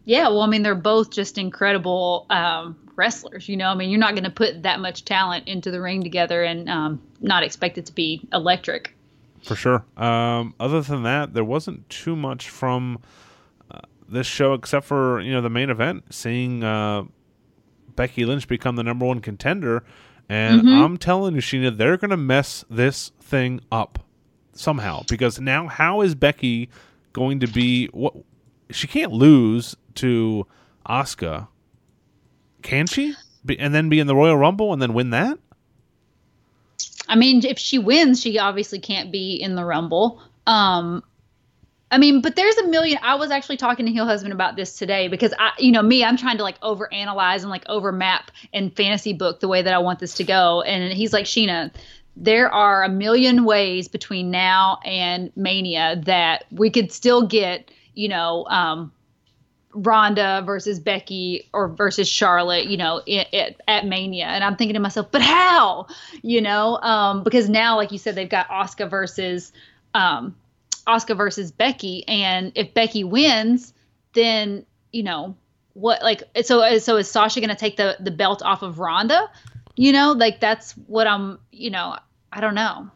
Yeah, well, I mean, they're both just incredible um, wrestlers. You know, I mean, you're not going to put that much talent into the ring together and um, not expect it to be electric for sure. Um, other than that, there wasn't too much from uh, this show except for you know the main event, seeing uh, Becky Lynch become the number one contender, and mm-hmm. I'm telling you, Sheena, they're gonna mess this thing up somehow because now how is Becky going to be what? She can't lose to Asuka, can she? Be, and then be in the Royal Rumble and then win that? I mean, if she wins, she obviously can't be in the Rumble. Um, I mean, but there's a million. I was actually talking to Heel Husband about this today because I, you know, me, I'm trying to like over analyze and like over map and fantasy book the way that I want this to go. And he's like, Sheena, there are a million ways between now and Mania that we could still get, you know, um, Ronda versus Becky or versus Charlotte, you know, it, at Mania. And I'm thinking to myself, but how? You know, um, because now, like you said, they've got Oscar versus um, Asuka versus Becky, and if Becky wins, then you know what? Like, so so is Sasha going to take the the belt off of Ronda? You know, like that's what I'm. You know, I don't know.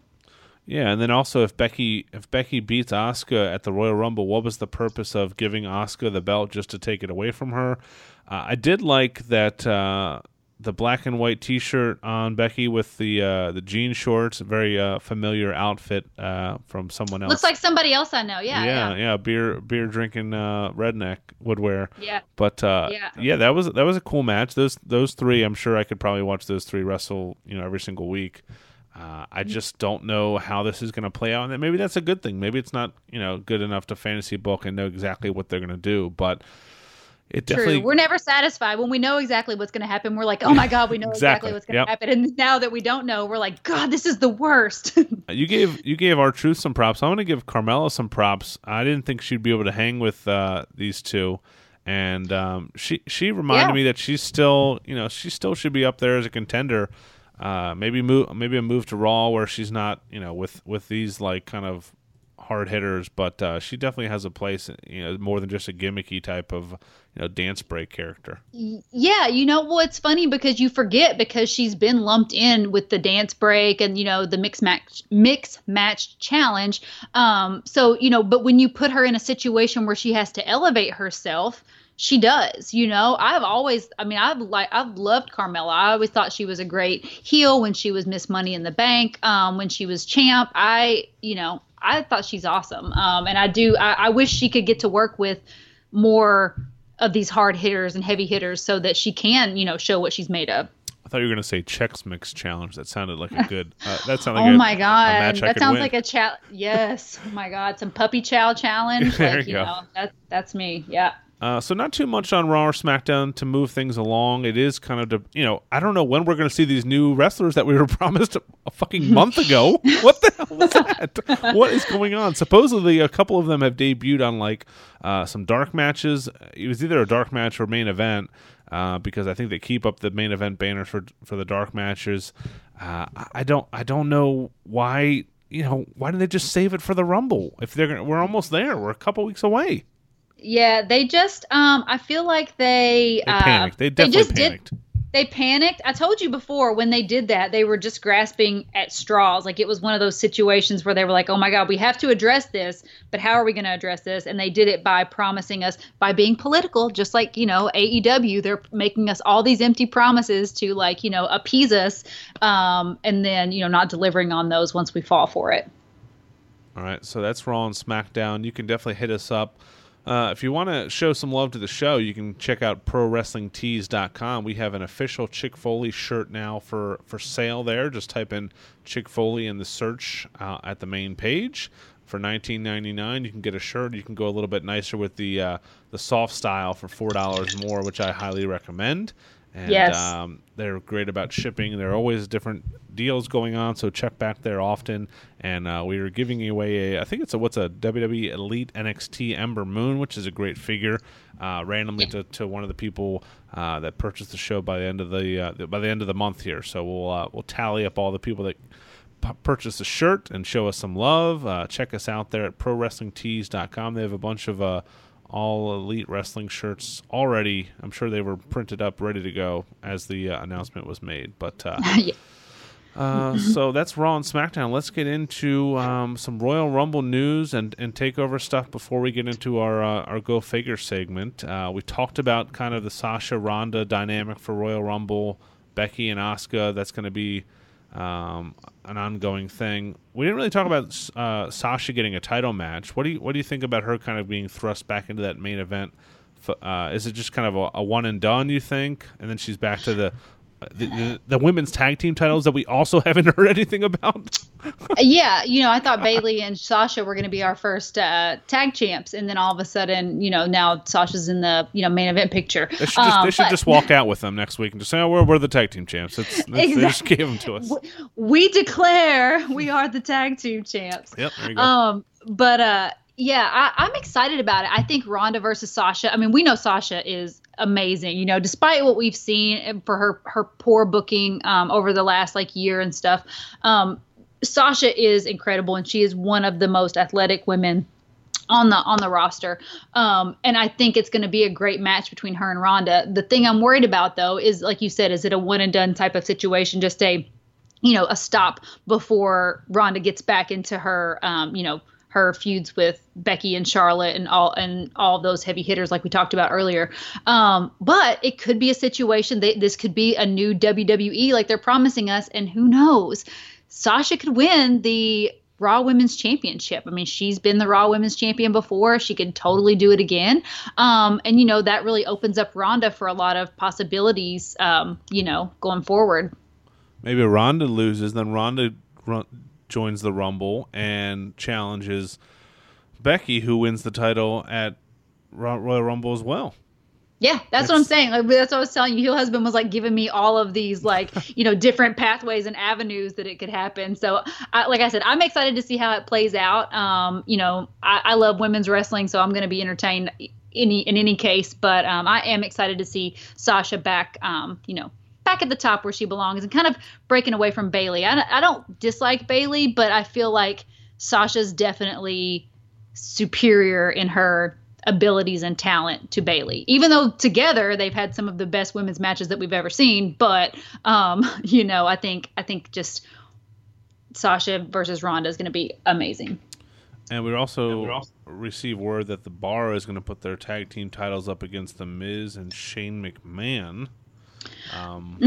Yeah, and then also if Becky if Becky beats Oscar at the Royal Rumble, what was the purpose of giving Oscar the belt just to take it away from her? Uh, I did like that uh, the black and white T-shirt on Becky with the uh, the jean shorts, very uh, familiar outfit uh, from someone else. Looks like somebody else I know. Yeah, yeah, yeah. yeah beer beer drinking uh, redneck would wear. Yeah, but yeah. yeah, that was that was a cool match. Those those three, I'm sure I could probably watch those three wrestle, you know, every single week. Uh, I just don't know how this is going to play out, and maybe that's a good thing. Maybe it's not, you know, good enough to fantasy book and know exactly what they're going to do, but it definitely. True. We're never satisfied when we know exactly what's going to happen. We're like, oh my god, we know exactly, exactly what's going to yep. happen, and now that we don't know, we're like, God, this is the worst. you gave you gave R-Truth some props. I'm going to give Carmella some props. I didn't think she'd be able to hang with uh, these two and um, she she reminded yeah. me that she's still you know she still should be up there as a contender uh, maybe move maybe a move to Raw where she's not you know with with these like kind of hard hitters, but uh, she definitely has a place. You know, more than just a gimmicky type of you know dance break character. Yeah, you know, well, it's funny because you forget because she's been lumped in with the dance break and you know the mix match mix match challenge. Um, so you know, but when you put her in a situation where she has to elevate herself she does. You know, I've always, I mean, I've like, I've loved Carmella. I always thought she was a great heel when she was Miss Money in the Bank, um, when she was champ. I, you know, I thought she's awesome. Um, and I do, I, I wish she could get to work with more of these hard hitters and heavy hitters so that she can, you know, show what she's made of. I thought you were going to say Chex Mix challenge. That sounded like a good. Uh, that sounded. Like oh a, my god, that sounds win. like a chat. Yes. oh my god, some puppy chow challenge. there like, you, go. Know, that's that's me. Yeah. Uh, so not too much on Raw or SmackDown to move things along. It is kind of, to, you know, I don't know when we're going to see these new wrestlers that we were promised a, a fucking month ago. what the hell was that? what is going on? Supposedly, a couple of them have debuted on like uh, some dark matches. It was either a dark match or main event uh, because I think they keep up the main event banners for for the dark matches. Uh, I don't, I don't know why. You know, why didn't they just save it for the Rumble? If they're gonna, we're almost there. We're a couple weeks away Yeah, they just um I feel like they They uh, panicked. They definitely just did- panicked. they panicked. I told you before when they did that, they were just grasping at straws. Like it was one of those situations where they were like, "Oh my god, we have to address this, but how are we going to address this?" And they did it by promising us by being political, just like, you know, AEW, they're making us all these empty promises to like, you know, appease us um and then, you know, not delivering on those once we fall for it. All right, so that's Raw and SmackDown. You can definitely hit us up. Uh, if you want to show some love to the show, you can check out ProWrestlingTees.com. We have an official Chick Foley shirt now for, for sale there. Just type in Chick Foley in the search uh, at the main page. For nineteen ninety nine, you can get a shirt. You can go a little bit nicer with the uh, the soft style for four dollars more, which I highly recommend. And Yes. um, they're great about shipping. There are always different deals going on, so check back there often. And uh, we are giving away a, I think it's a what's a WWE Elite NXT Ember Moon, which is a great figure, uh, randomly to, to one of the people uh, that purchased the show by the end of the uh, by the end of the month here. So we'll uh, we'll tally up all the people that p- purchase a shirt and show us some love. Uh, check us out there at ProWrestlingTees.com. They have a bunch of uh, all elite wrestling shirts already. I'm sure they were printed up, ready to go as the uh, announcement was made. But uh, yeah. uh, so that's Raw and SmackDown. Let's get into um, some Royal Rumble news and, and takeover stuff before we get into our uh, our Go Figure segment. Uh, we talked about kind of the Sasha Ronda dynamic for Royal Rumble, Becky and Asuka. That's going to be um, an ongoing thing. We didn't really talk about uh, Sasha getting a title match. What do you what do you think about her kind of being thrust back into that main event? Uh, is it just kind of a, a one and done? You think, and then she's back to the the, the, the women's tag team titles that we also haven't heard anything about. yeah, you know, I thought Bayley and Sasha were going to be our first uh, tag champs, and then all of a sudden, you know, now Sasha's in the you know main event picture. They should just, Um, they should but just walk out with them next week and just say, "Oh, we're, we're the tag team champs." It's, it's- They just gave them to us. We declare we are the tag team champs. Yep, there you go. Um, but uh, yeah, I, I'm excited about it. I think Ronda versus Sasha. I mean, we know Sasha is amazing. You know, despite what we've seen for her her poor booking um, over the last like year and stuff, um, Sasha is incredible, and she is one of the most athletic women on the on the roster. Um, and I think it's going to be a great match between her and Ronda. The thing I'm worried about though is, like you said, is it a one and done type of situation? Just a you know a stop before Ronda gets back into her um, you know her feuds with Becky and Charlotte and all and all those heavy hitters like we talked about earlier. Um, but it could be a situation that this could be a new WWE like they're promising us, and who knows? Sasha could win the Raw Women's Championship. I mean, she's been the Raw Women's Champion before. She could totally do it again. Um, and, you know, that really opens up Ronda for a lot of possibilities, um, you know, going forward. Maybe Ronda loses, then Ronda joins the Rumble and challenges Becky, who wins the title at Royal Rumble as well. Yeah, that's what I'm saying. Like that's what I was telling you. Your husband was like giving me all of these like you know different pathways and avenues that it could happen. So, I, like I said, I'm excited to see how it plays out. Um, you know, I, I love women's wrestling, so I'm going to be entertained any in any case. But um, I am excited to see Sasha back. Um, you know, back at the top where she belongs and kind of breaking away from Bayley. I, I don't dislike Bayley, but I feel like Sasha's definitely superior in her abilities and talent to Bayley. Even though together they've had some of the best women's matches that we've ever seen, but um, you know, I think I think just Sasha versus Ronda is going to be amazing. And we also receive word that the Bar is going to put their tag team titles up against the Miz and Shane McMahon. Um,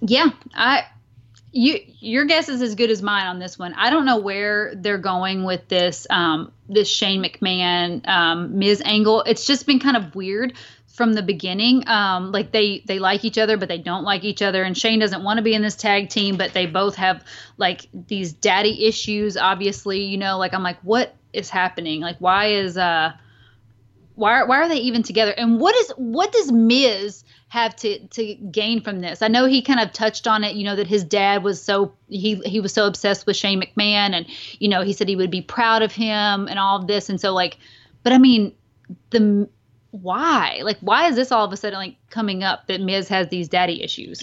Yeah, I you your guess is as good as mine on this one. I don't know where they're going with this um this Shane McMahon um Miz angle. It's just been kind of weird from the beginning. Um like they they like each other but they don't like each other and Shane doesn't want to be in this tag team but they both have like these daddy issues obviously, you know, like I'm like what is happening? Like why is uh why why are they even together? And what is what does Miz have to to gain from this? I know he kind of touched on it, you know, that his dad was so he he was so obsessed with Shane McMahon and you know, he said he would be proud of him and all of this and so like but I mean the why? Like why is this all of a sudden like coming up that Miz has these daddy issues?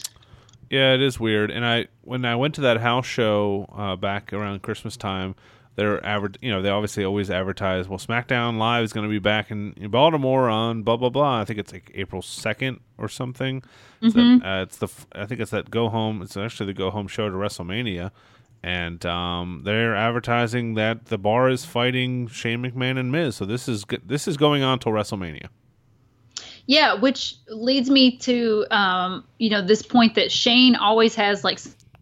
Yeah, it is weird. And I when I went to that house show uh, back around Christmas time, they're aver- you know they obviously always advertise well SmackDown Live is going to be back in, in, Baltimore on blah blah blah. I think it's like April second or something. Mm-hmm. uh, it's the I think it's that go home. It's actually the go home show to WrestleMania, and um, they're advertising that the bar is fighting Shane McMahon and Miz. So this is this is going on till WrestleMania. Yeah, which leads me to um, you know this point that Shane always has like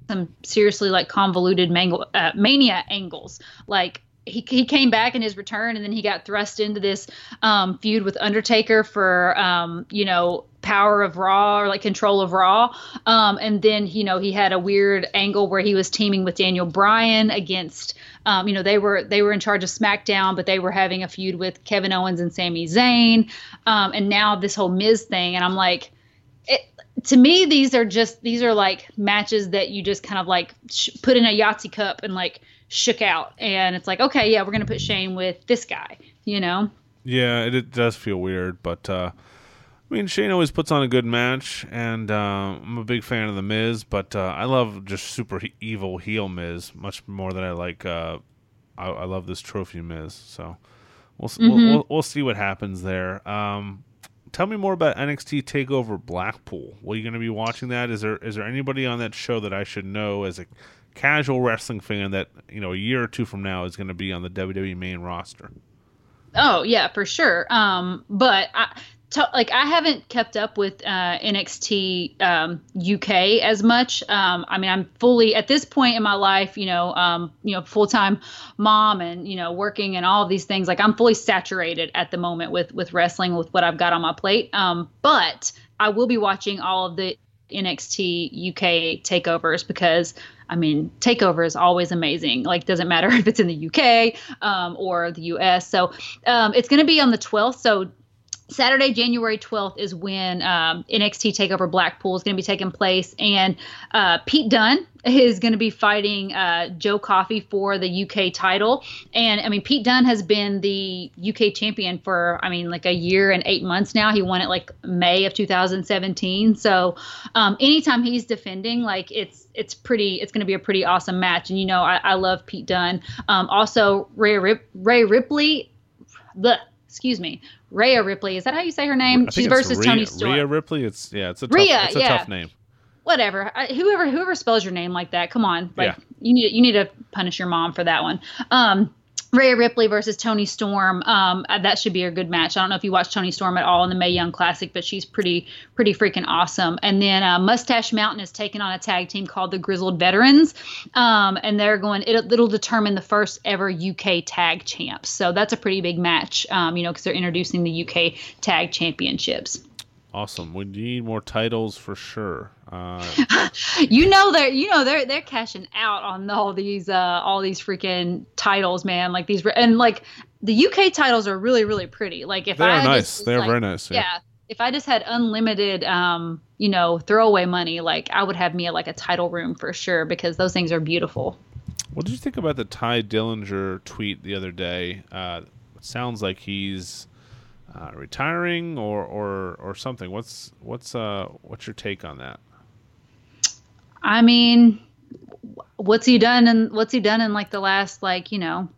some seriously like convoluted mango, uh, mania angles. Like he, he came back in his return and then he got thrust into this um, feud with Undertaker for um, you know power of Raw or like control of Raw. Um, and then you know he had a weird angle where he was teaming with Daniel Bryan against um, you know they were they were in charge of SmackDown, but they were having a feud with Kevin Owens and Sami Zayn. Um, and now this whole Miz thing, and I'm like. It, to me, these are just these are like matches that you just kind of like sh- put in a Yahtzee cup and like shook out, and it's like, okay, yeah, we're gonna put Shane with this guy, you know? Yeah, it, it does feel weird, but uh, I mean, Shane always puts on a good match, and uh, I'm a big fan of the Miz, but uh, I love just super he- evil heel Miz much more than I like. Uh, I, I, love this trophy Miz, so we'll, mm-hmm. we'll, we'll, we'll see what happens there. Um, tell me more about NXT Takeover Blackpool. Are you going to be watching that? Is there is there anybody on that show that I should know as a casual wrestling fan that you know a year or two from now is going to be on the WWE main roster? Oh yeah, for sure. Um, but I, to, like I haven't kept up with uh, NXT um, UK as much. Um, I mean, I'm fully at this point in my life, you know, um, you know, full time mom and you know, working and all of these things. Like I'm fully saturated at the moment with with wrestling with what I've got on my plate. Um, but I will be watching all of the NXT UK takeovers because I mean, takeover is always amazing. Like, doesn't matter if it's in the UK um, or the US. So um, it's going to be on the 12th. So Saturday, January 12th is when um, NXT Takeover Blackpool is going to be taking place, and uh, Pete Dunne is going to be fighting uh, Joe Coffey for the UK title. And I mean, Pete Dunne has been the UK champion for I mean, like a year and eight months now. He won it like May of 2017. So um, anytime he's defending, like it's it's pretty it's going to be a pretty awesome match. And you know, I, I love Pete Dunne. Um, also, Ray Rip, Ray Ripley. The excuse me, Rhea Ripley. Is that how you say her name? She's versus Rhea, Toni Storm. Rhea Ripley. It's yeah, it's a tough, Rhea, it's a yeah. tough name. Whatever. I, whoever whoever spells your name like that, come on. Like yeah. you need you need to punish your mom for that one. Um, Rhea Ripley versus Toni Storm. Um, uh, that should be a good match. I don't know if you watched Toni Storm at all in the Mae Young Classic, but she's pretty pretty freaking awesome. And then uh, Mustache Mountain is taking on a tag team called the Grizzled Veterans, um, and they're going. It, will determine the first ever UK Tag Champs. So that's a pretty big match. Um, you know, because they're introducing the UK Tag Championships. Awesome. We need more titles for sure. Uh, you know they're you know they're they're cashing out on all these uh all these freaking titles, man. Like these and like the UK titles are really really pretty. Like if they're I nice, they're like, very nice. Yeah. yeah. If I just had unlimited, um, you know, throwaway money, like I would have me like a title room for sure because those things are beautiful. What did you think about the Tye Dillinger tweet the other day? Uh, sounds like he's uh, retiring or, or or something. What's what's uh what's your take on that? I mean, what's he done and what's he done in like the last like you know,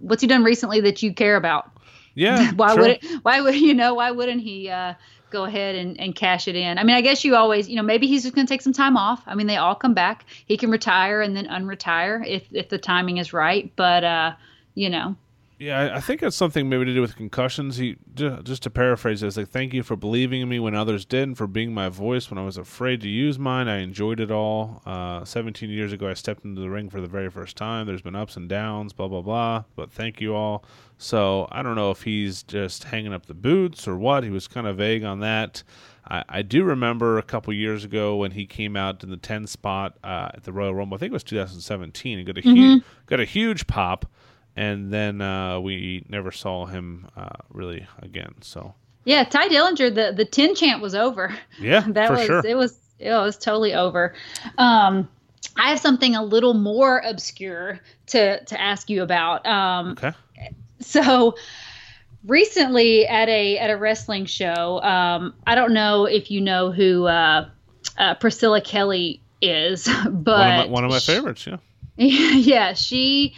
what's he done recently that you care about? Yeah. why sure. would it, why would you know why wouldn't he uh, go ahead and, and cash it in? I mean, I guess you always you know maybe he's just going to take some time off. I mean, they all come back. He can retire and then unretire if if the timing is right. But uh, you know, yeah, I think it's something maybe to do with concussions. He just to paraphrase, it's like thank you for believing in me when others didn't, for being my voice when I was afraid to use mine. I enjoyed it all. Uh, 17 years ago, I stepped into the ring for the very first time. There's been ups and downs, blah blah blah. But thank you all. So I don't know if he's just hanging up the boots or what. He was kind of vague on that. I, I do remember a couple years ago when he came out in the 10 spot uh, at the Royal Rumble. I think it was 2017. He got a mm-hmm. huge got a huge pop and then uh, we never saw him uh, really again. So yeah, Tye Dillinger, the the tin chant was over. Yeah, that was sure. it was it was totally over. Um, I have something a little more obscure to to ask you about. Um, okay. So recently at a at a wrestling show, um, I don't know if you know who uh, uh, Priscilla Kelly is, but one of my, one of my favorites. Yeah. yeah, she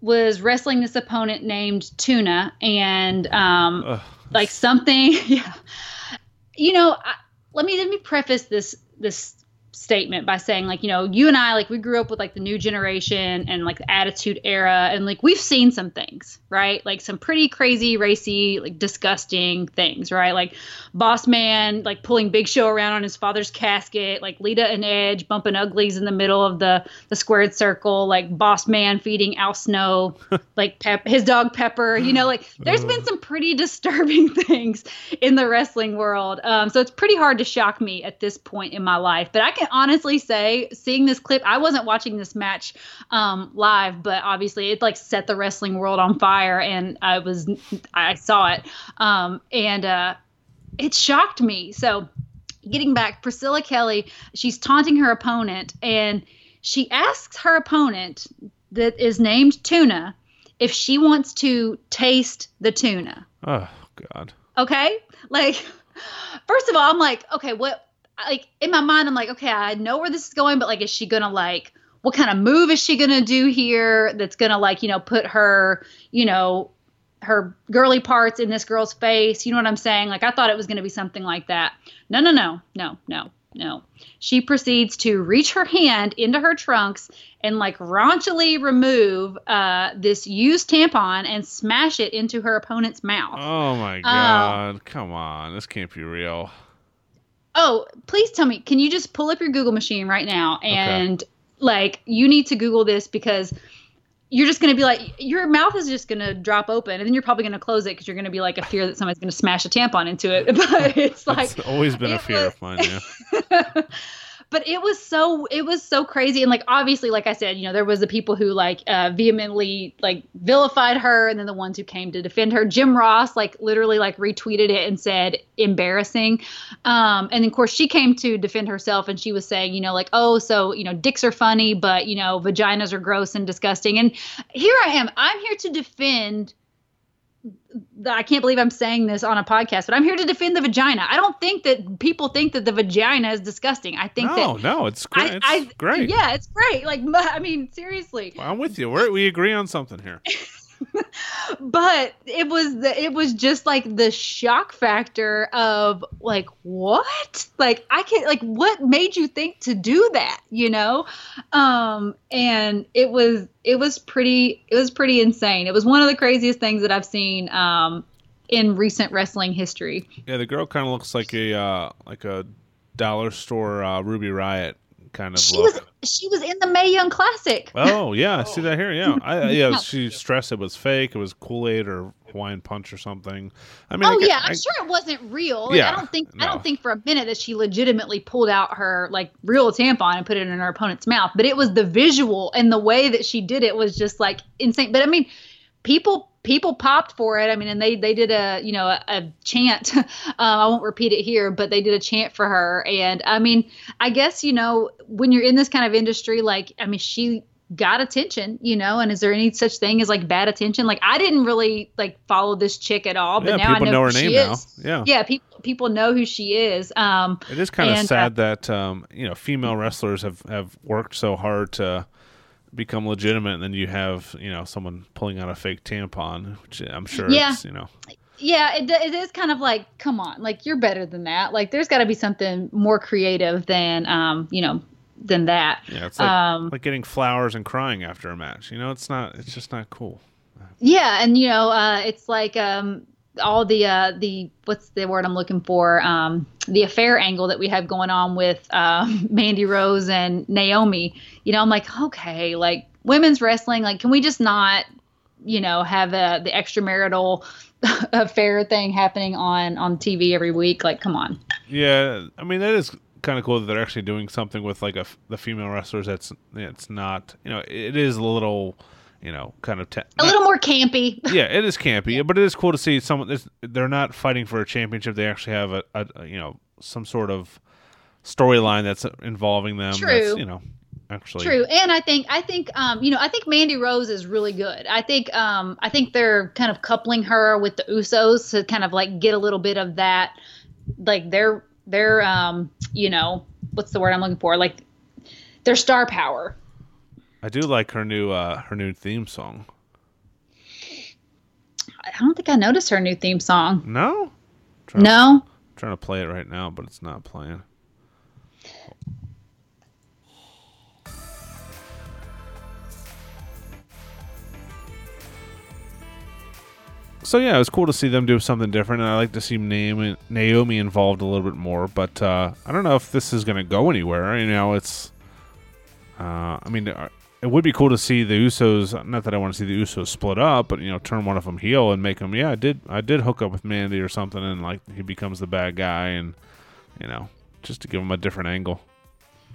was wrestling this opponent named Tuna, and um, Ugh. like something, yeah. You know, I, let me let me preface this this statement by saying like you know you and i like we grew up with like the new generation and like the attitude era and like we've seen some things right? Like some pretty crazy racy like disgusting things right? Like boss man like pulling big show around on his father's casket like lita and edge bumping uglies in the middle of the the squared circle like boss man feeding al snow like pep his dog pepper you know like there's been some pretty disturbing things in the wrestling world. Um, so it's pretty hard to shock me at this point in my life but i can honestly say, seeing this clip, I wasn't watching this match um, live, but obviously it like set the wrestling world on fire, and I was I saw it, um, and uh, it shocked me. So, getting back, Priscilla Kelly, she's taunting her opponent, and she asks her opponent that is named Tuna if she wants to taste the tuna. Oh God. Okay, like first of all, I'm like, okay, what like in my mind, I'm like, okay, I know where this is going, but like, is she gonna like, what kind of move is she gonna do here that's gonna like, you know, put her, you know, her girly parts in this girl's face? You know what I'm saying? Like, I thought it was gonna be something like that. No, no, no, no, no, no. She proceeds to reach her hand into her trunks and like raunchily remove uh, this used tampon and smash it into her opponent's mouth. Oh my um, god! Um, Come on, this can't be real. Oh, please tell me. Can you just pull up your Google machine right now and okay. like you need to Google this because you're just going to be like your mouth is just going to drop open and then you're probably going to close it because you're going to be like a fear that somebody's going to smash a tampon into it. But it's like it's always been a fear was, of mine. Yeah. but it was so it was so crazy. And like obviously like i said you know there was the people who like uh, vehemently like vilified her and then the ones who came to defend her. Jim ross like literally like retweeted it and said embarrassing. Um, and of course she came to defend herself and she was saying you know like oh so you know dicks are funny but you know vaginas are gross and disgusting. And here i am i'm here to defend I can't believe I'm saying this on a podcast, but I'm here to defend the vagina. I don't think that people think that the vagina is disgusting. I think no, that no, it's great. I, it's I, great. Yeah, it's great. Like, I mean, seriously. Well, I'm with you. We're, we agree on something here. but it was the, it was just like the shock factor of like what? Like i can't like what made you think to do that you know? Um and it was it was pretty it was pretty insane. It was one of the craziest things that i've seen um in recent wrestling history. Yeah the girl kind of looks like a uh like a dollar store uh, ruby riott kind of she look. was she was in the Mae Young Classic. Oh yeah, I see that here. Yeah, I, yeah. She stressed it was fake. It was Kool Aid or Hawaiian Punch or something. I mean, oh I, yeah, I'm sure it wasn't real. Like, yeah, I don't think no. I don't think for a minute that she legitimately pulled out her like real tampon and put it in her opponent's mouth. But it was the visual and the way that she did it was just like insane. But I mean, people people popped for it. I mean, and they they did a you know a, a chant. um, I won't repeat it here, but they did a chant for her. And I mean, I guess you know when you're in this kind of industry, like I mean, she got attention, you know. And is there any such thing as like bad attention? Like I didn't really like follow this chick at all, but yeah, now I know, know her name now. Yeah, yeah, people people know who she is. Um, it is kind of sad uh, that um, you know female wrestlers have have worked so hard to become legitimate and then you have you know someone pulling out a fake tampon which i'm sure yeah. you know. Yeah it, it is kind of like come on like you're better than that. Like there's got to be something more creative than um you know than that. Yeah it's like, um, like getting flowers and crying after a match you know it's not it's just not cool. Yeah and you know uh it's like um all the uh, the what's the word I'm looking for um, the affair angle that we have going on with uh, Mandy Rose and Naomi. You know, I'm like, okay, like women's wrestling, like can we just not, you know, have a, the extramarital affair thing happening on on TV every week? Like, come on. Yeah, I mean that is kind of cool that they're actually doing something with like a, the female wrestlers. That's it's not, you know, it is a little you know, kind of te- a little more campy. yeah, it is campy, but it is cool to see someone. They're not fighting for a championship. They actually have a, a you know some sort of storyline that's involving them. True. you know, actually true. And I think I think um you know I think Mandy Rose is really good. I think um I think they're kind of coupling her with the Usos to kind of like get a little bit of that like their their um you know what's the word I'm looking for like their star power I do like her new uh her new theme song. I don't think I noticed her new theme song. No. Trying no. To, trying to play it right now, but it's not playing. so yeah, it was cool to see them do something different, and I like to see Naomi, Naomi involved a little bit more. But uh, I don't know if this is going to go anywhere. You know, it's. Uh, I mean, uh, it would be cool to see the Usos. Not that I want to see the Usos split up, but you know, turn one of them heel and make them. Yeah, I did. I did hook up with Mandy or something, and like he becomes the bad guy, and you know, just to give him a different angle.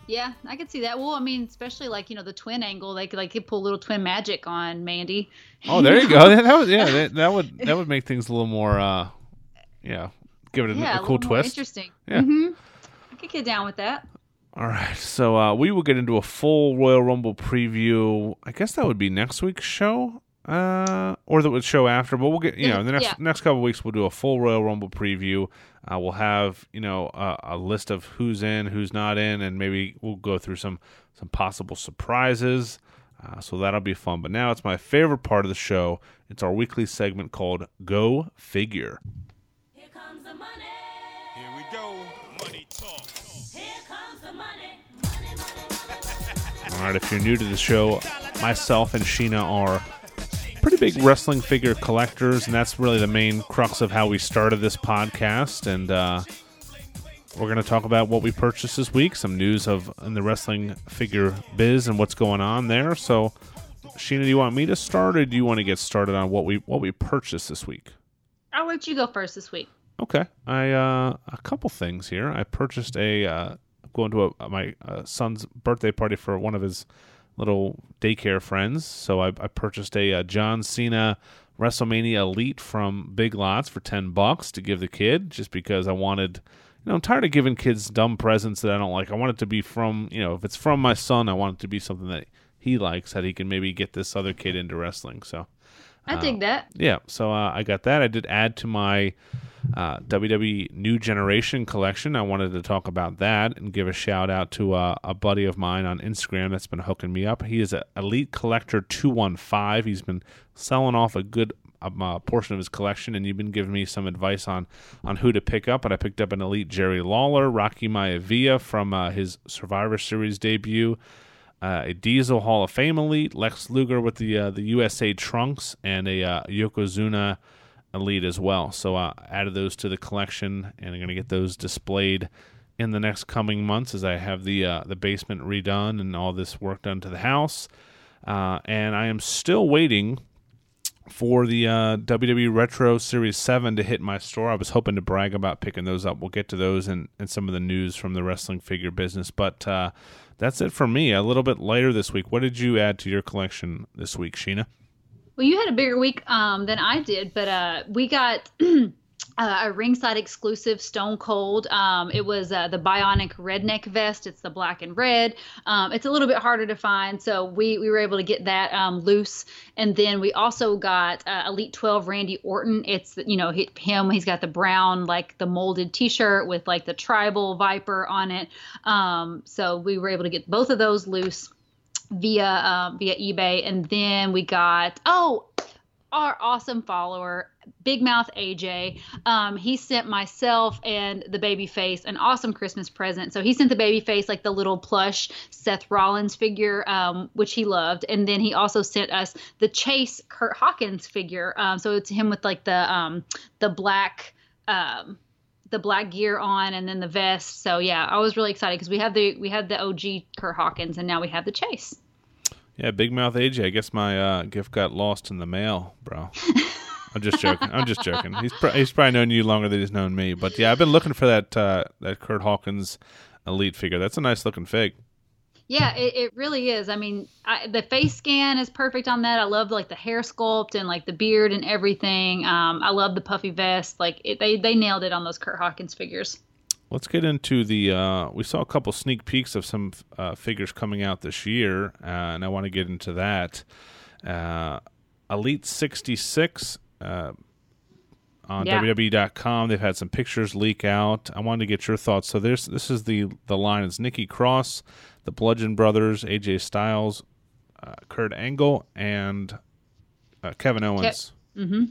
Yeah, I could see that. Well, I mean, especially like you know the twin angle, they could like pull a little twin magic on Mandy. Oh, there you go. That would yeah, that, that, would that would make things a little more, uh yeah, give it a, yeah, a cool twist. Interesting. Yeah, mm-hmm. I could get down with that. All right, so uh, we will get into a full Royal Rumble preview. I guess that would be next week's show, uh, or that would show after. But we'll get you know in the next yeah. next couple weeks we'll do a full Royal Rumble preview. Uh, we'll have you know a, a, list of who's in, who's not in, and maybe we'll go through some some possible surprises. Uh, so that'll be fun. But now it's my favorite part of the show. It's our weekly segment called Go Figure. All right, if you're new to the show, myself and Sheena are pretty big wrestling figure collectors, and that's really the main crux of how we started this podcast. And uh, we're going to talk about what we purchased this week, some news of in the wrestling figure biz and what's going on there. So, Sheena, do you want me to start, or do you want to get started on what we what we purchased this week? I'll let you go first this week. Okay, I uh, a couple things here. I purchased a uh, going to a, my uh, son's birthday party for one of his little daycare friends. So I, I purchased a, a, uh, John Cena WrestleMania Elite from Big Lots for ten bucks to give the kid, just because I wanted. You know, I'm tired of giving kids dumb presents that I don't like. I want it to be from, you know, if it's from my son, I want it to be something that he likes, that he can maybe get this other kid into wrestling. So, I uh, that. Yeah, so uh, I got that. I did add to my uh, WWE New Generation collection. I wanted to talk about that and give a shout out to uh, a buddy of mine on Instagram that's been hooking me up. He is an Elite Collector 215. He's been selling off a good um, uh, portion of his collection, and you've been giving me some advice on on who to pick up. And I picked up an Elite Jerry Lawler, Rocky Maivia from uh, his Survivor Series debut. Uh, a Diesel Hall of Fame elite, Lex Luger with the uh, the USA trunks, and a uh, Yokozuna Elite as well. So I added those to the collection, and I'm going to get those displayed in the next coming months as I have the uh, the basement redone and all this work done to the house. Uh, and I am still waiting for the uh, WWE Retro Series 7 to hit my store. I was hoping to brag about picking those up. We'll get to those and, and some of the news from the wrestling figure business. But uh, that's it for me. A little bit later this week. What did you add to your collection this week, Sheena? Well, you had a bigger week um, than I did, but uh, we got uh, a ringside exclusive Stone Cold. Um, it was uh, the Bionic Redneck vest. It's the black and red. Um, it's a little bit harder to find, so we, we were able to get that um, loose. And then we also got uh, Elite 12 Randy Orton. It's you know him. He's got the brown like the molded T-shirt with like the tribal viper on it. Um, so we were able to get both of those loose via um, via eBay, and then we got oh our awesome follower Big Mouth AJ. Um, he sent myself and the baby face an awesome Christmas present. So he sent the baby face like the little plush Seth Rollins figure, um, which he loved, and then he also sent us the Chase Kurt Hawkins figure. Um, so it's him with like the um, the black um, the black gear on and then the vest. So yeah, I was really excited because we have the we had the OG Kurt Hawkins and now we have the Chase. Yeah, Big Mouth AJ. I guess my uh, gift got lost in the mail, bro. I'm just joking. I'm just joking. He's pr- he's probably known you longer than he's known me. But yeah, I've been looking for that uh, that Kurt Hawkins elite figure. That's a nice looking fig. Yeah, it, it really is. I mean, I, the face scan is perfect on that. I love like the hair sculpt and like the beard and everything. Um, I love the puffy vest. Like it, they they nailed it on those Kurt Hawkins figures. Let's get into the. Uh, we saw a couple sneak peeks of some uh, figures coming out this year, uh, and I want to get into that. Uh, Elite 66 uh, on yeah. WWE.com, they've had some pictures leak out. I wanted to get your thoughts. So there's this is the the line. It's Nikki Cross, the Bludgeon Brothers, AJ Styles, uh, Kurt Angle, and Kevin Owens. Ke- mm-hmm.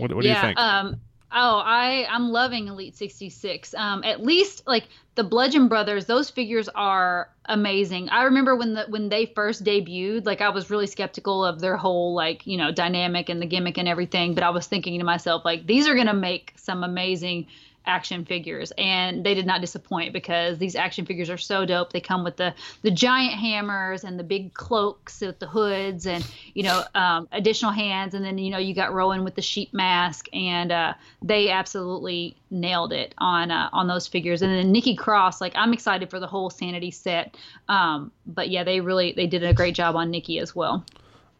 What, what do you think? Um, oh, I I'm loving Elite 66. Um, at least like the Bludgeon Brothers, those figures are amazing. I remember when the when they first debuted, like I was really skeptical of their whole like you know dynamic and the gimmick and everything. But I was thinking to myself like these are gonna make some amazing action figures. And they did not disappoint because these action figures are so dope. They come with the the giant hammers and the big cloaks with the hoods and you know um, additional hands. And then you know you got rowan with the sheep mask and uh, they absolutely nailed it on uh, on those figures. And then nikki cross like i'm excited for the whole sanity set. Um, but yeah they really they did a great job on nikki as well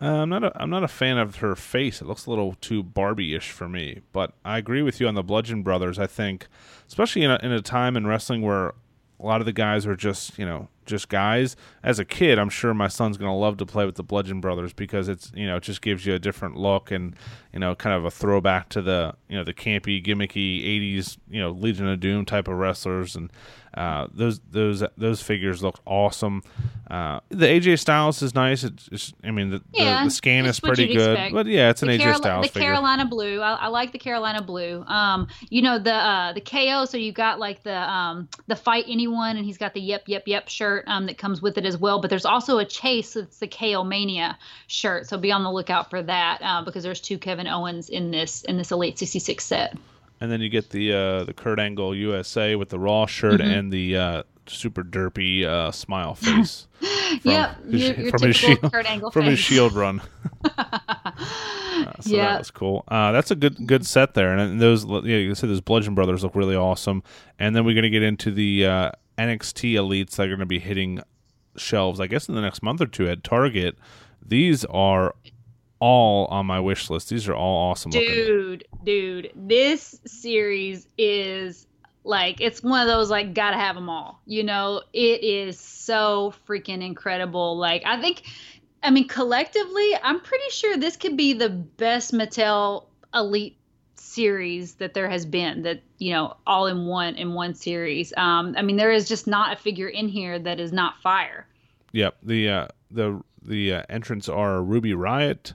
uh, I'm not a I'm not a fan of her face. It looks a little too Barbie-ish for me. But I agree with you on the Bludgeon Brothers. I think, especially in a, in a time in wrestling where a lot of the guys are just you know just guys. As a kid, I'm sure my son's gonna love to play with the Bludgeon Brothers because it's you know it just gives you a different look and you know kind of a throwback to the you know the campy gimmicky '80s you know Legion of Doom type of wrestlers and uh, those those those figures look awesome. Uh, the AJ Styles is nice. It's, it's I mean the, yeah, the, the scan is pretty good, expect. but yeah, it's an the AJ Styles the figure. Carolina blue. I, I, like the Carolina blue. Um, you know the uh, the KO. So you got like the um the fight anyone, and he's got the yep yep yep shirt um that comes with it as well. But there's also a chase. It's the KO Mania shirt. So be on the lookout for that uh, because there's two Kevin Owens in this in this Elite 66 set and then you get the uh, the Kurt Angle USA with the Raw shirt mm-hmm. and the uh, super derpy uh, smile face. Yeah, from his shield, from face. his shield run. Uh, so yeah. that was cool. Uh, that's a good good set there, and those yeah, you said those Bludgeon Brothers look really awesome. And then we're gonna get into the uh, NXT elites that are gonna be hitting shelves, I guess, in the next month or two at Target. These are all on my wish list. These are all awesome. Dude, looking. dude, this series is like it's one of those like gotta have them all. You know, it is so freaking incredible. Like I think, I mean, collectively, I'm pretty sure this could be the best Mattel Elite series that there has been that you know all in one in one series um i mean there is just not a figure in here that is not fire yep the uh the the uh, entrants are ruby riott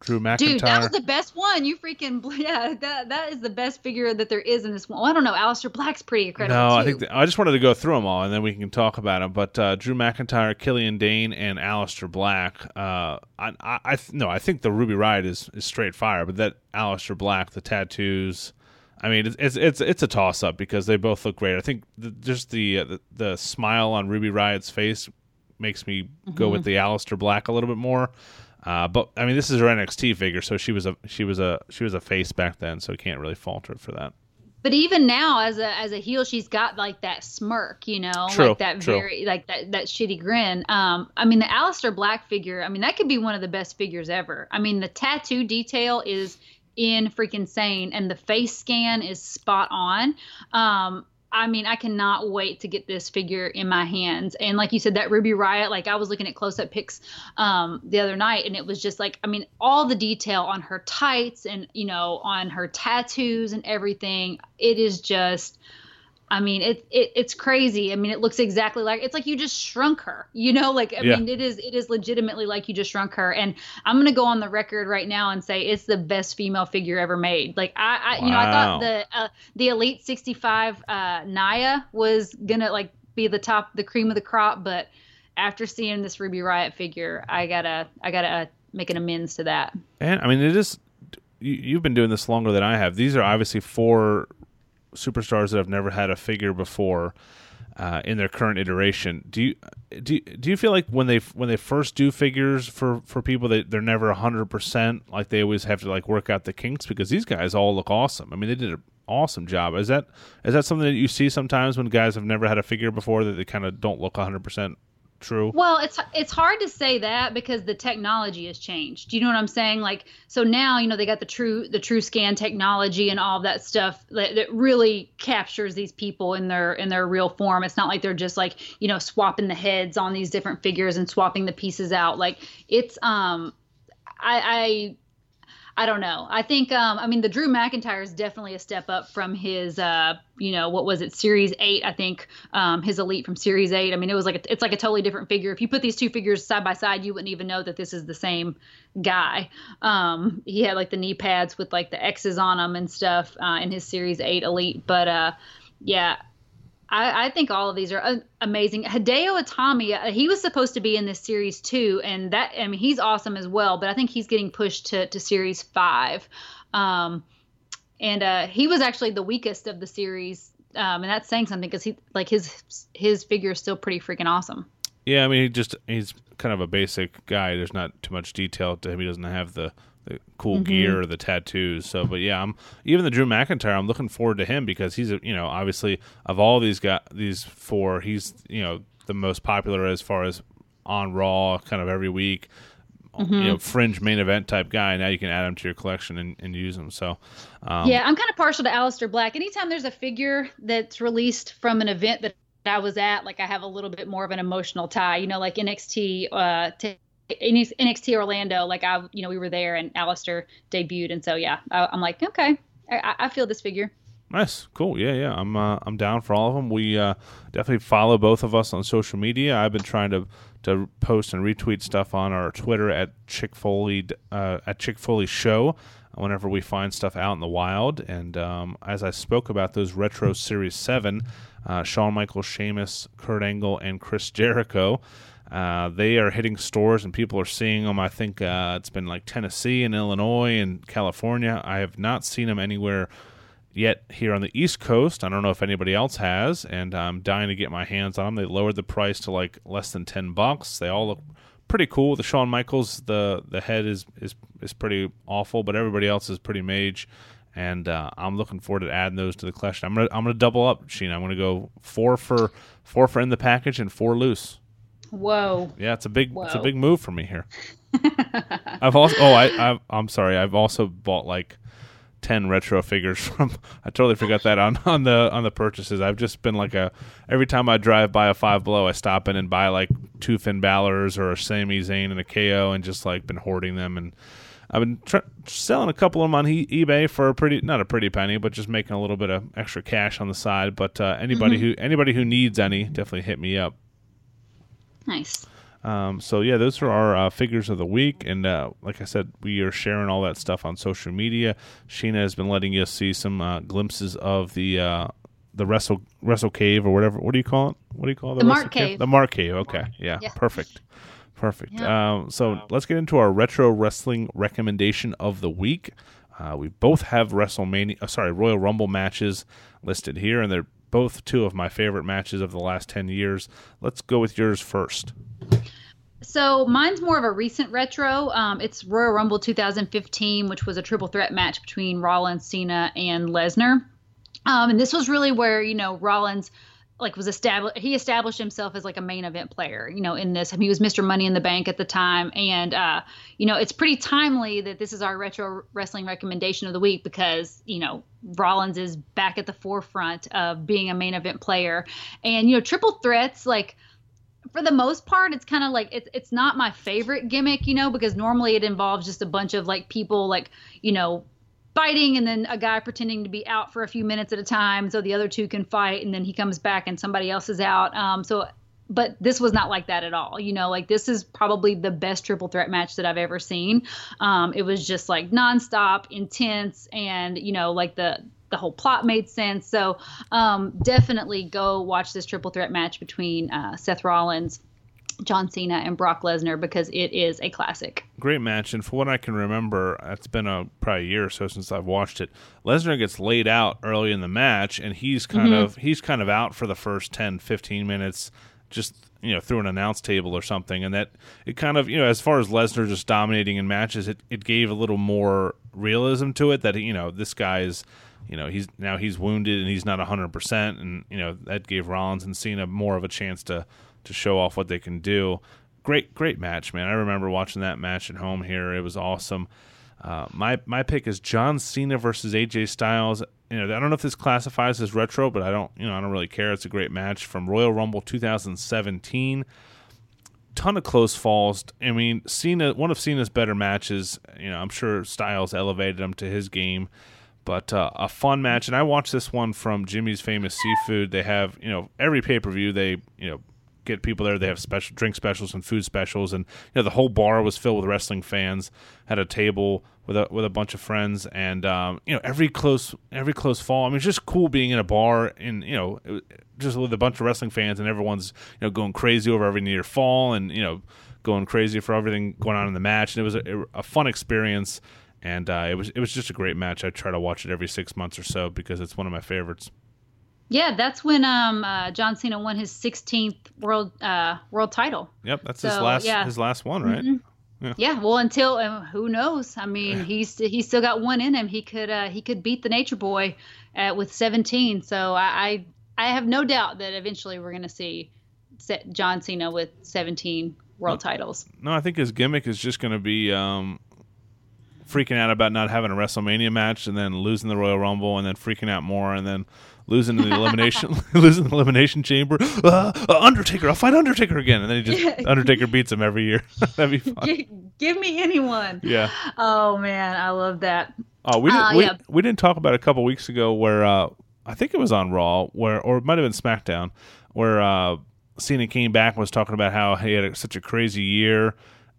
Drew McIntyre. Dude, that was the best one. You freaking yeah, that that is the best figure that there is in this one. Well, I don't know. Aleister Black's pretty incredible. No, too. I think the, I just wanted to go through them all, and then we can talk about them. But uh, Drew McIntyre, Killian Dain, and Aleister Black. Uh, I, I, I no, I think the Ruby Riott is is straight fire, but that Aleister Black, the tattoos. I mean, it's it's it's, it's a toss up because they both look great. I think the, just the, uh, the the smile on Ruby Riott's face makes me mm-hmm. go with the Aleister Black a little bit more. Uh, but I mean, this is her NXT figure, so she was a she was a she was a face back then, so can't really fault her for that. But even now, as a as a heel, she's got like that smirk, you know, true, like that true. very like that that shitty grin. Um, I mean, the Aleister Black figure, I mean, that could be one of the best figures ever. I mean, the tattoo detail is in freaking sane, and the face scan is spot on. Um, I mean, I cannot wait to get this figure in my hands. And like you said, that Ruby Riott, like I was looking at close up pics um, the other night, and it was just like, I mean, all the detail on her tights and, you know, on her tattoos and everything. It is just, I mean, it, it it's crazy. I mean, it looks exactly like it's like you just shrunk her. You know, like I yeah. mean, it is it is legitimately like you just shrunk her. And I'm gonna go on the record right now and say it's the best female figure ever made. Like I, I wow. you know, I thought the uh, the Elite 65 uh, Nia was gonna like be the top, the cream of the crop, but after seeing this Ruby Riott figure, I gotta I gotta uh, make an amends to that. And I mean, it is. You, you've been doing this longer than I have. These are obviously four superstars that have never had a figure before uh, in their current iteration. Do you do do you feel like when they when they first do figures for for people that they're never hundred percent like they always have to like work out the kinks because these guys all look awesome. I mean, they did an awesome job. Is that is that something that you see sometimes when guys have never had a figure before that they kind of don't look hundred percent true. Well it's it's hard to say that because the technology has changed. Do you know what i'm saying? Like so now you know they got the true the true scan technology and all that stuff that, that really captures these people in their in their real form. It's not like they're just like you know swapping the heads on these different figures and swapping the pieces out. Like it's um i i I don't know. I think um, I mean the Drew McIntyre is definitely a step up from his uh, you know what was it Series Eight? I think um, his Elite from Series Eight. I mean it was like a, it's like a totally different figure. If you put these two figures side by side, you wouldn't even know that this is the same guy. Um, he had like the knee pads with like the X's on them and stuff uh, in his Series Eight Elite, but uh, yeah, I, I, think all of these are uh, amazing. Hideo Itami, uh, he was supposed to be in this series too, and that I mean he's awesome as well. But I think he's getting pushed to to series five, um, and uh, he was actually the weakest of the series, um, and that's saying something because he like his his figure is still pretty freaking awesome. Yeah, I mean he just he's kind of a basic guy. There's not too much detail to him. He doesn't have the the cool mm-hmm. gear the tattoos. So, but yeah, I'm even the Drew McIntyre. I'm looking forward to him because he's a, you know obviously of all these guys, these four, he's you know the most popular as far as on Raw, kind of every week. Mm-hmm. You know, fringe main event type guy. Now you can add him to your collection and, and use him. So, um, yeah, I'm kind of partial to Aleister Black. Anytime there's a figure that's released from an event that I was at, like I have a little bit more of an emotional tie. You know, like NXT uh, NXT Orlando, like I, you know, we were there and Aleister debuted, and so yeah, I, am like, okay, I, I, feel this figure. Nice, cool, yeah, yeah. I'm uh, I'm down for all of them. We uh, definitely follow both of us on social media. I've been trying to to post and retweet stuff on our Twitter at Chick Foley uh, at Chick Foley Show whenever we find stuff out in the wild. And um, as I spoke about those retro Series Seven, uh, Shawn Michaels, Sheamus, Kurt Angle, and Chris Jericho. Uh, they are hitting stores and people are seeing them. I think uh, it's been like Tennessee and Illinois and California. I have not seen them anywhere yet here on the East Coast. I don't know if anybody else has, and I'm dying to get my hands on them. They lowered the price to like less than ten bucks. They all look pretty cool. The Shawn Michaels, the the head is is is pretty awful, but everybody else is pretty mage. And uh, I'm looking forward to adding those to the collection. I'm gonna I'm gonna double up, Sheena. I'm gonna go four for four for in the package and four loose. Whoa. Yeah, it's a big Whoa. it's a big move for me here. I've also oh I I've, I'm sorry I've also bought like ten retro figures from. I totally forgot that on on the on the purchases. I've just been like a every time I drive by a Five Below, I stop in and buy like two Finn Balor's or a Sami Zayn and a KO, and just like been hoarding them. And I've been tr- selling a couple of them on e- eBay for a pretty not a pretty penny, but just making a little bit of extra cash on the side. But uh, anybody mm-hmm. who anybody who needs any, definitely hit me up. Nice. Um, so yeah, those are our uh, figures of the week, and uh, like I said, we are sharing all that stuff on social media. Sheena has been letting us see some uh, glimpses of the uh, the wrestle wrestle cave or whatever. What do you call it? What do you call? The, the Mark cave? cave? The Mark cave. Okay, yeah, yeah. perfect, perfect. Yeah. Um, so let's get into our retro wrestling recommendation of the week. Uh, we both have WrestleMania, uh, sorry, Royal Rumble matches listed here, and they're both two of my favorite matches of the last 10 years. Let's go with yours first. So mine's more of a recent retro. Um, it's Royal Rumble 2015, which was a triple threat match between Rollins, Cena, and Lesnar. Um, and this was really where you know Rollins like was established he established himself as like a main event player you know in this he was mr money in the bank at the time and uh you know it's pretty timely that this is our retro wrestling recommendation of the week because you know rollins is back at the forefront of being a main event player and you know triple threats like for the most part it's kind of like it's it's not my favorite gimmick you know because normally it involves just a bunch of like people like you know fighting and then a guy pretending to be out for a few minutes at a time so the other two can fight and then he comes back and somebody else is out. Um, so but this was not like that at all. You know like this is probably the best triple threat match that i've ever seen. Um, it was just like nonstop intense and you know like the the whole plot made sense. So um, definitely go watch this triple threat match between uh, seth rollins John Cena and Brock Lesnar because it is a classic. Great match, and for what I can remember, it's been a probably a year or so since I've watched it. Lesnar gets laid out early in the match, and he's kind mm-hmm. of he's kind of out for the first 10, 15 minutes, just you know through an announce table or something, and that it kind of you know as far as Lesnar just dominating in matches, it it gave a little more realism to it that you know this guy's you know he's now he's wounded and he's not 100% and you know that gave Rollins and Cena more of a chance to to show off what they can do. Great, great match, man. I remember watching that match at home here. It was awesome. Uh, my my pick is John Cena versus AJ Styles. You know, I don't know if this classifies as retro, but I don't, you know, I don't really care. It's a great match from Royal Rumble 2017. ton of close falls. I mean, Cena, one of Cena's better matches. You know, I'm sure Styles elevated him to his game, but uh, a fun match. And I watched this one from Jimmy's Famous Seafood. They have, you know, every pay per view they, you know, get people there. They have special drink specials and food specials, and you know the whole bar was filled with wrestling fans. Had a table with a with a bunch of friends, and um, you know every close every close fall. I mean, it's just cool being in a bar and you know just with a bunch of wrestling fans, and everyone's you know going crazy over every near fall, and you know going crazy for everything going on in the match. And it was a, a fun experience. And uh, it was it was just a great match. I try to watch it every six months or so because it's one of my favorites. Yeah, that's when um uh, John Cena won his 16th world uh world title. Yep, that's so, his last yeah. his last one, right? Mm-hmm. Yeah. yeah. well, until uh, who knows? I mean, he's he's still got one in him. He could uh, he could beat the Nature Boy uh, with 17. So I, I, I have no doubt that eventually we're going to see John Cena with 17 world no, titles. No, I think his gimmick is just going to be um, freaking out about not having a WrestleMania match and then losing the Royal Rumble and then freaking out more and then losing the elimination, losing the elimination chamber. Uh, uh, Undertaker, I'll fight Undertaker again, and then he just Undertaker beats him every year. That'd be fun. Give, give, me anyone. Yeah. Oh man, I love that. Oh, we didn't. Uh, we, yeah. we didn't talk about a couple weeks ago where uh, I think it was on Raw, where or it might have been SmackDown, where uh, Cena came back and was talking about how he had a, such a crazy year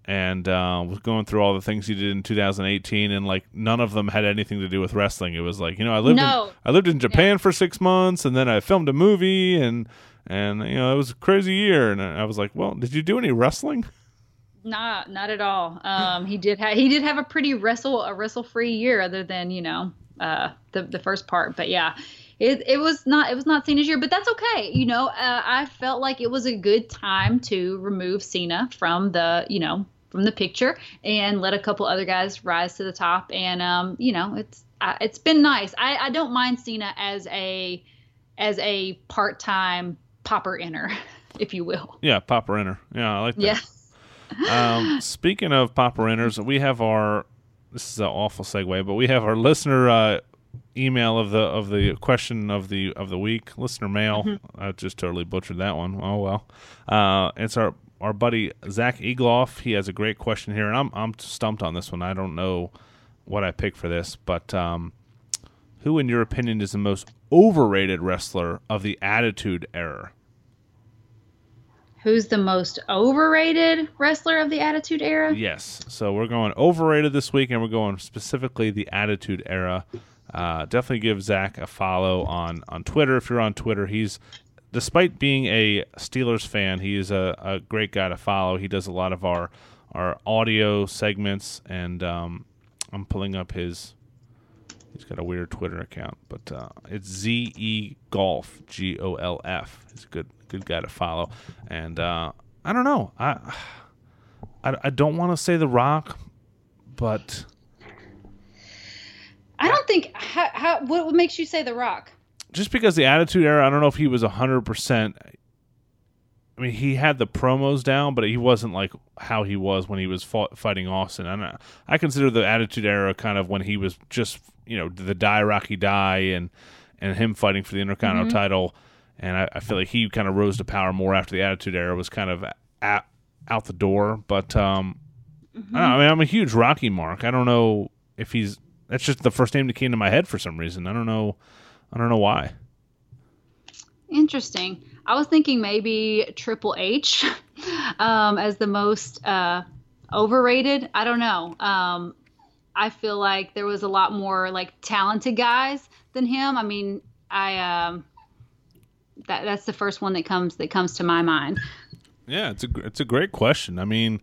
and uh, was going through all the things he did in 2018, and like none of them had anything to do with wrestling. It was like you know I lived no. in, I lived in Japan yeah. for six months, and then I filmed a movie, and and you know it was a crazy year, and I was like, well, did you do any wrestling? Not not at all. Um, he did have he did have a pretty wrestle a wrestle free year, other than you know uh, the the first part, but yeah. It, it was not it was not Cena's year, but that's okay. You know, uh, I felt like it was a good time to remove Cena from the you know from the picture and let a couple other guys rise to the top. And um, you know, it's uh, it's been nice. I, I don't mind Cena as a as a part time popper inner, if you will. Yeah, popper inner. Yeah, I like that. Yeah. um, speaking of popper inners, we have our this is an awful segue, but we have our listener uh, email of the of the question of the of the week, listener mail. Mm-hmm. I just totally butchered that one. Oh well. Uh, it's our our buddy Zach Egloff. He has a great question here, and I'm I'm stumped on this one. I don't know what I picked for this, but um, who, in your opinion, is the most overrated wrestler of the Attitude Era? Who's the most overrated wrestler of the Attitude Era? Yes. So we're going overrated this week, and we're going specifically the Attitude Era. Uh, definitely give Zach a follow on on Twitter if you're on Twitter. He's despite being a Steelers fan, he is a, a great guy to follow. He does a lot of our our audio segments, and um, I'm pulling up his. He's got a weird Twitter account, but uh, it's Z E Golf G O L F. He's a good good guy to follow, and uh, I don't know. I I, I don't want to say The Rock, but I don't think how, how what makes you say The Rock? Just because the Attitude Era, I don't know if he was hundred percent. I mean, he had the promos down, but he wasn't like how he was when he was fought, fighting Austin. And I, I consider the Attitude Era kind of when he was just you know the die Rocky die and and him fighting for the Intercontinental mm-hmm. title. And I, I, feel like he kind of rose to power more after the Attitude Era was kind of at, out the door. But um, mm-hmm. I, I mean, I'm a huge Rocky mark. I don't know if he's. That's just the first name that came to my head for some reason. I don't know I don't know why. Interesting. I was thinking maybe Triple H um, as the most uh, overrated. I don't know. Um, I feel like there was a lot more like talented guys than him. I mean, I um, that that's the first one that comes that comes to my mind. Yeah, it's a it's a great question. I mean,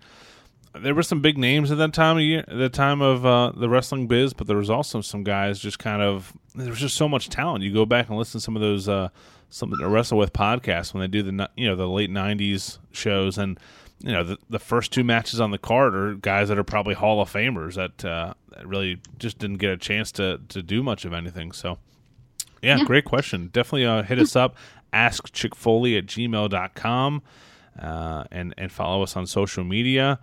there were some big names at that time of year, at the time of uh, the wrestling biz, but there was also some guys just kind of there was just so much talent. You go back and listen to some of those uh, something to wrestle with podcasts when they do the you know the late '90s shows, and you know the the first two matches on the card are guys that are probably Hall of Famers that, uh, that really just didn't get a chance to to do much of anything. So, yeah, yeah. great question. Definitely uh, hit us up. Ask Chick Foley at gmail.com uh, and and follow us on social media.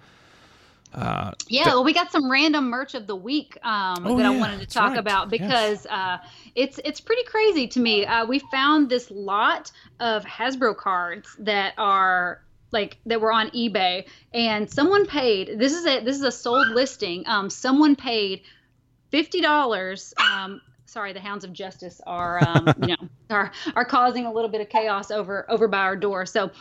Uh, yeah, well, we got some random merch of the week um, oh, that yeah, I wanted to talk right. about because yes. uh, it's it's pretty crazy to me. Uh, we found this lot of Hasbro cards that are like that were on eBay, and someone paid. This is a this is a sold listing. Um, someone paid fifty dollars. Um, sorry, the hounds of justice are um, you know are are causing a little bit of chaos over over by our door. So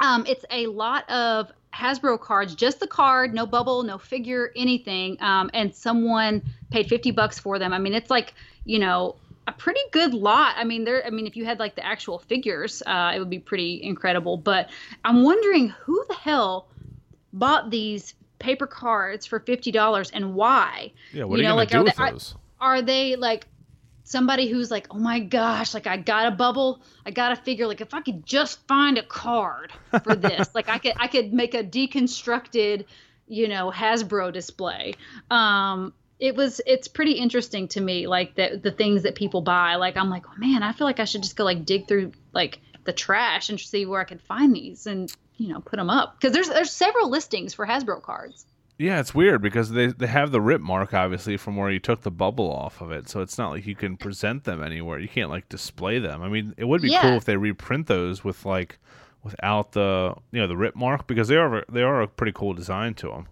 um, it's a lot of Hasbro cards, just the card, no bubble, no figure, anything. Um, and someone paid 50 bucks for them. I mean, it's like, you know, a pretty good lot. I mean, there. I mean, if you had like the actual figures, uh, it would be pretty incredible. But I'm wondering who the hell bought these paper cards for fifty dollars and why? Yeah, what you are you know, gonna like, do with those? Are, are they like somebody who's like, oh my gosh, like I got a bubble, I got to figure like if I could just find a card for this, like I could I could make a deconstructed, you know, Hasbro display. Um, it was it's pretty interesting to me like the the things that people buy. Like i'm like man i feel like i should just go like dig through like the trash and see where i can find these and you know put them up. Because there's there's several listings for hasbro cards yeah it's weird because they they have the rip mark obviously from where you took the bubble off of it. So it's not like you can present them anywhere. You can't like display them. I mean it would be yeah. cool if they reprint those with like without the you know the rip mark because they are they are a pretty cool design to them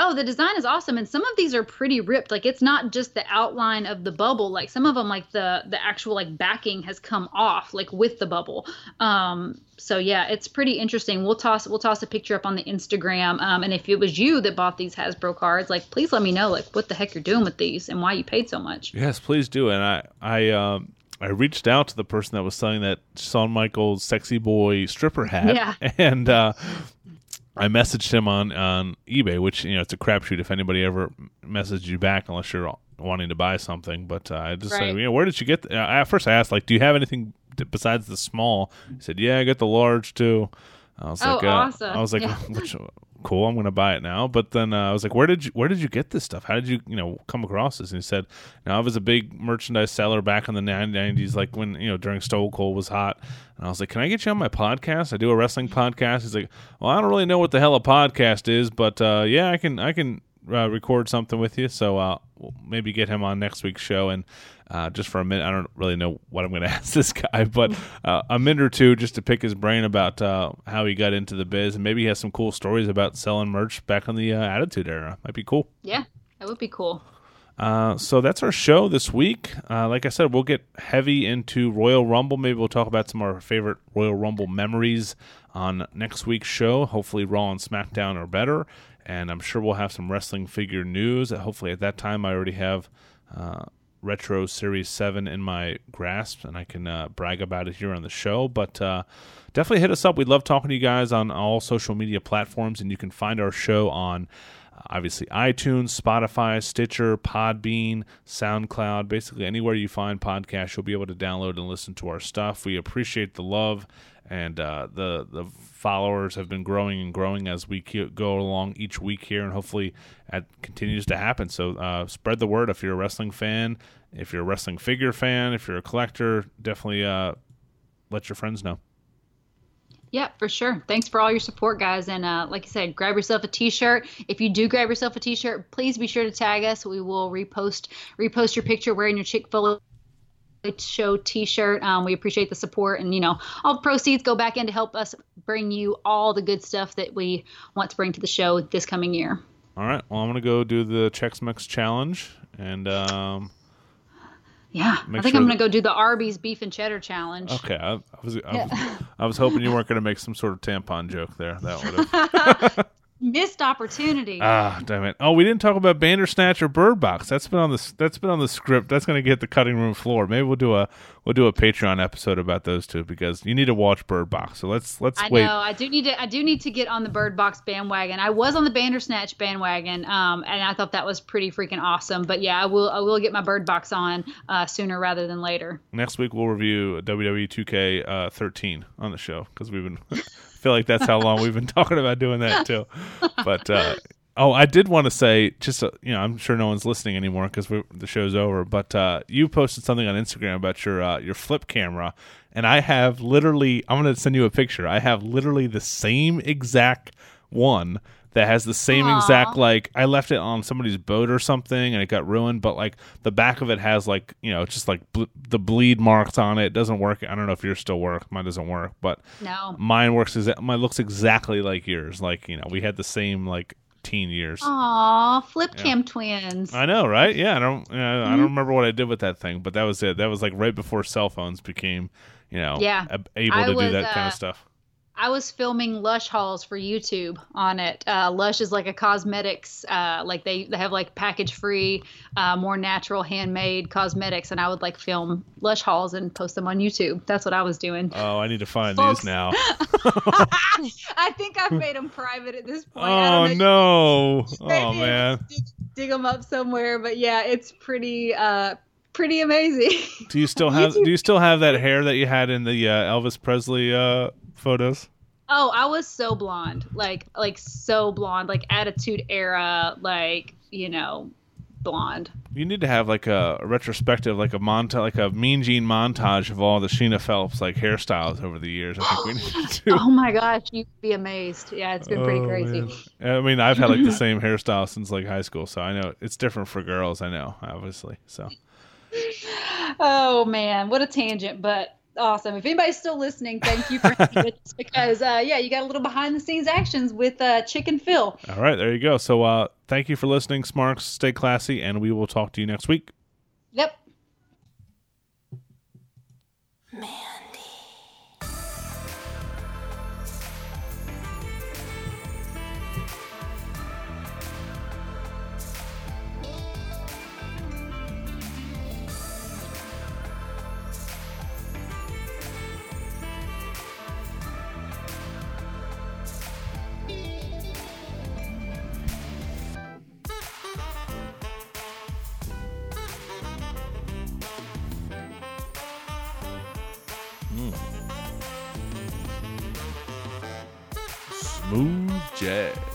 oh the design is awesome. And some of these are pretty ripped. Like it's not just the outline of the bubble. Like some of them like the the actual like backing has come off like with the bubble. Um so yeah it's pretty interesting. We'll toss we'll toss a picture up on the instagram. Um, and if it was you that bought these hasbro cards like please let me know like what the heck you're doing with these and why you paid so much. Yes please do. And i i um I reached out to the person that was selling that Shawn Michaels sexy boy stripper hat, yeah. and uh, I messaged him on on eBay, which you know it's a crapshoot if anybody ever messaged you back unless you're wanting to buy something. But uh, I just right. said, you know, where did you get? The, uh, at first, I asked like, do you have anything besides the small? He said, yeah, I got the large too. I was oh, like, uh, awesome. I was like, yeah. which, cool, I'm gonna buy it now. But then uh, I was like, where did you where did you get this stuff? How did you you know come across this? And he said, now I was a big merchandise seller back in the 90s, like when you know during Stone Cold was hot. And I was like, can I get you on my podcast? I do a wrestling podcast. He's like, well, I don't really know what the hell a podcast is, but uh, yeah, I can I can uh, record something with you. So uh, we'll maybe get him on next week's show and uh, just for a minute. I don't really know what I'm going to ask this guy, but uh, a minute or two just to pick his brain about uh, how he got into the biz, and maybe he has some cool stories about selling merch back in the uh, Attitude Era. Might be cool. Yeah, that would be cool. Uh, so that's our show this week. Uh, like I said, we'll get heavy into Royal Rumble. Maybe we'll talk about some of our favorite Royal Rumble memories on next week's show. Hopefully, Raw and SmackDown are better, and I'm sure we'll have some wrestling figure news. Hopefully, at that time, I already have uh, Retro Series 7 in my grasp, and I can uh, brag about it here on the show. But uh, definitely hit us up. We love talking to you guys on all social media platforms, and you can find our show on uh, obviously iTunes, Spotify, Stitcher, Podbean, SoundCloud, basically anywhere you find podcasts, you'll be able to download and listen to our stuff. We appreciate the love and uh, the the followers have been growing and growing as we go along each week here, and hopefully it continues to happen. So uh, spread the word if you're a wrestling fan, if you're a wrestling figure fan, if you're a collector, definitely uh, let your friends know. Yeah, for sure. Thanks for all your support, guys. And uh, like I said, grab yourself a T-shirt. If you do grab yourself a T-shirt, please be sure to tag us. We will repost repost your picture wearing your Chick Fil show t-shirt. Um, we appreciate the support and you know all the proceeds go back in to help us bring you all the good stuff that we want to bring to the show this coming year. All right. Well i'm gonna go do the chex mix challenge and um yeah. I think sure i'm gonna go do the arby's beef and cheddar challenge. Okay. I, I was I, was I was hoping you weren't gonna make some sort of tampon joke there. That would have missed opportunity. Ah, damn it! Oh, we didn't talk about Bandersnatch or Bird Box. That's been on the that's been on the script. That's going to get the cutting room floor. Maybe we'll do a we'll do a Patreon episode about those two because you need to watch Bird Box. So let's let's I wait. know I do need to I do need to get on the Bird Box bandwagon. I was on the Bandersnatch bandwagon, um, and I thought that was pretty freaking awesome. But yeah, I will I will get my Bird Box on uh, sooner rather than later. Next week we'll review WWE 2K uh, 13 on the show because we've been feel like that's how long we've been talking about doing that too. But uh, oh, I did want to say, just uh, you know, I'm sure no one's listening anymore because the show's over. But uh, you posted something on Instagram about your uh, your flip camera, and I have literally. I'm going to send you a picture. I have literally the same exact one that has the same Aw. exact like I left it on somebody's boat or something and it got ruined, but like the back of it has like you know just like ble- the bleed marks on it. It doesn't work. I don't know if yours still work. Mine doesn't work, but No. mine works. Exa- mine looks exactly like yours. Like you know we had the same like teen years. Aw, flip Yeah. cam twins. I know, right? Yeah, I don't. Uh, I Mm-hmm. don't remember what I did with that thing, but that was it. That was like right before cell phones became, you know, Yeah. ab- able I to do was, that kind uh, of stuff. I was filming Lush hauls for YouTube on it. Uh, Lush is like a cosmetics, uh, like they, they have like package free, uh, more natural handmade cosmetics, and I would like film Lush hauls and post them on YouTube. That's what I was doing. Oh, I need to find Folks. these now. I think I've made them private at this point. Oh no! Oh man! Dig, dig them up somewhere, but yeah, it's pretty, uh, pretty amazing. Do you still have Do you still have that hair that you had in the uh, Elvis Presley uh, photos? Oh, I was so blonde, like like so blonde, like Attitude Era, like you know, blonde. You need to have like a, a retrospective, like a montage, like a Mean Gene montage of all the Sheena Phelps like hairstyles over the years. I think we need to. Oh my gosh, you'd be amazed. Yeah, it's been pretty Oh, crazy. man. I mean, I've had like the same hairstyle since like high school, so I know it's different for girls. I know, obviously. So Oh man, what a tangent, but awesome. If anybody's still listening, thank you for hanging us because uh, yeah, you got a little behind the scenes actions with uh, Chicken Phil. all right, there you go. So uh, thank you for listening, Smarks. Stay classy, and we will talk to you next week. Yep. Smooth jazz.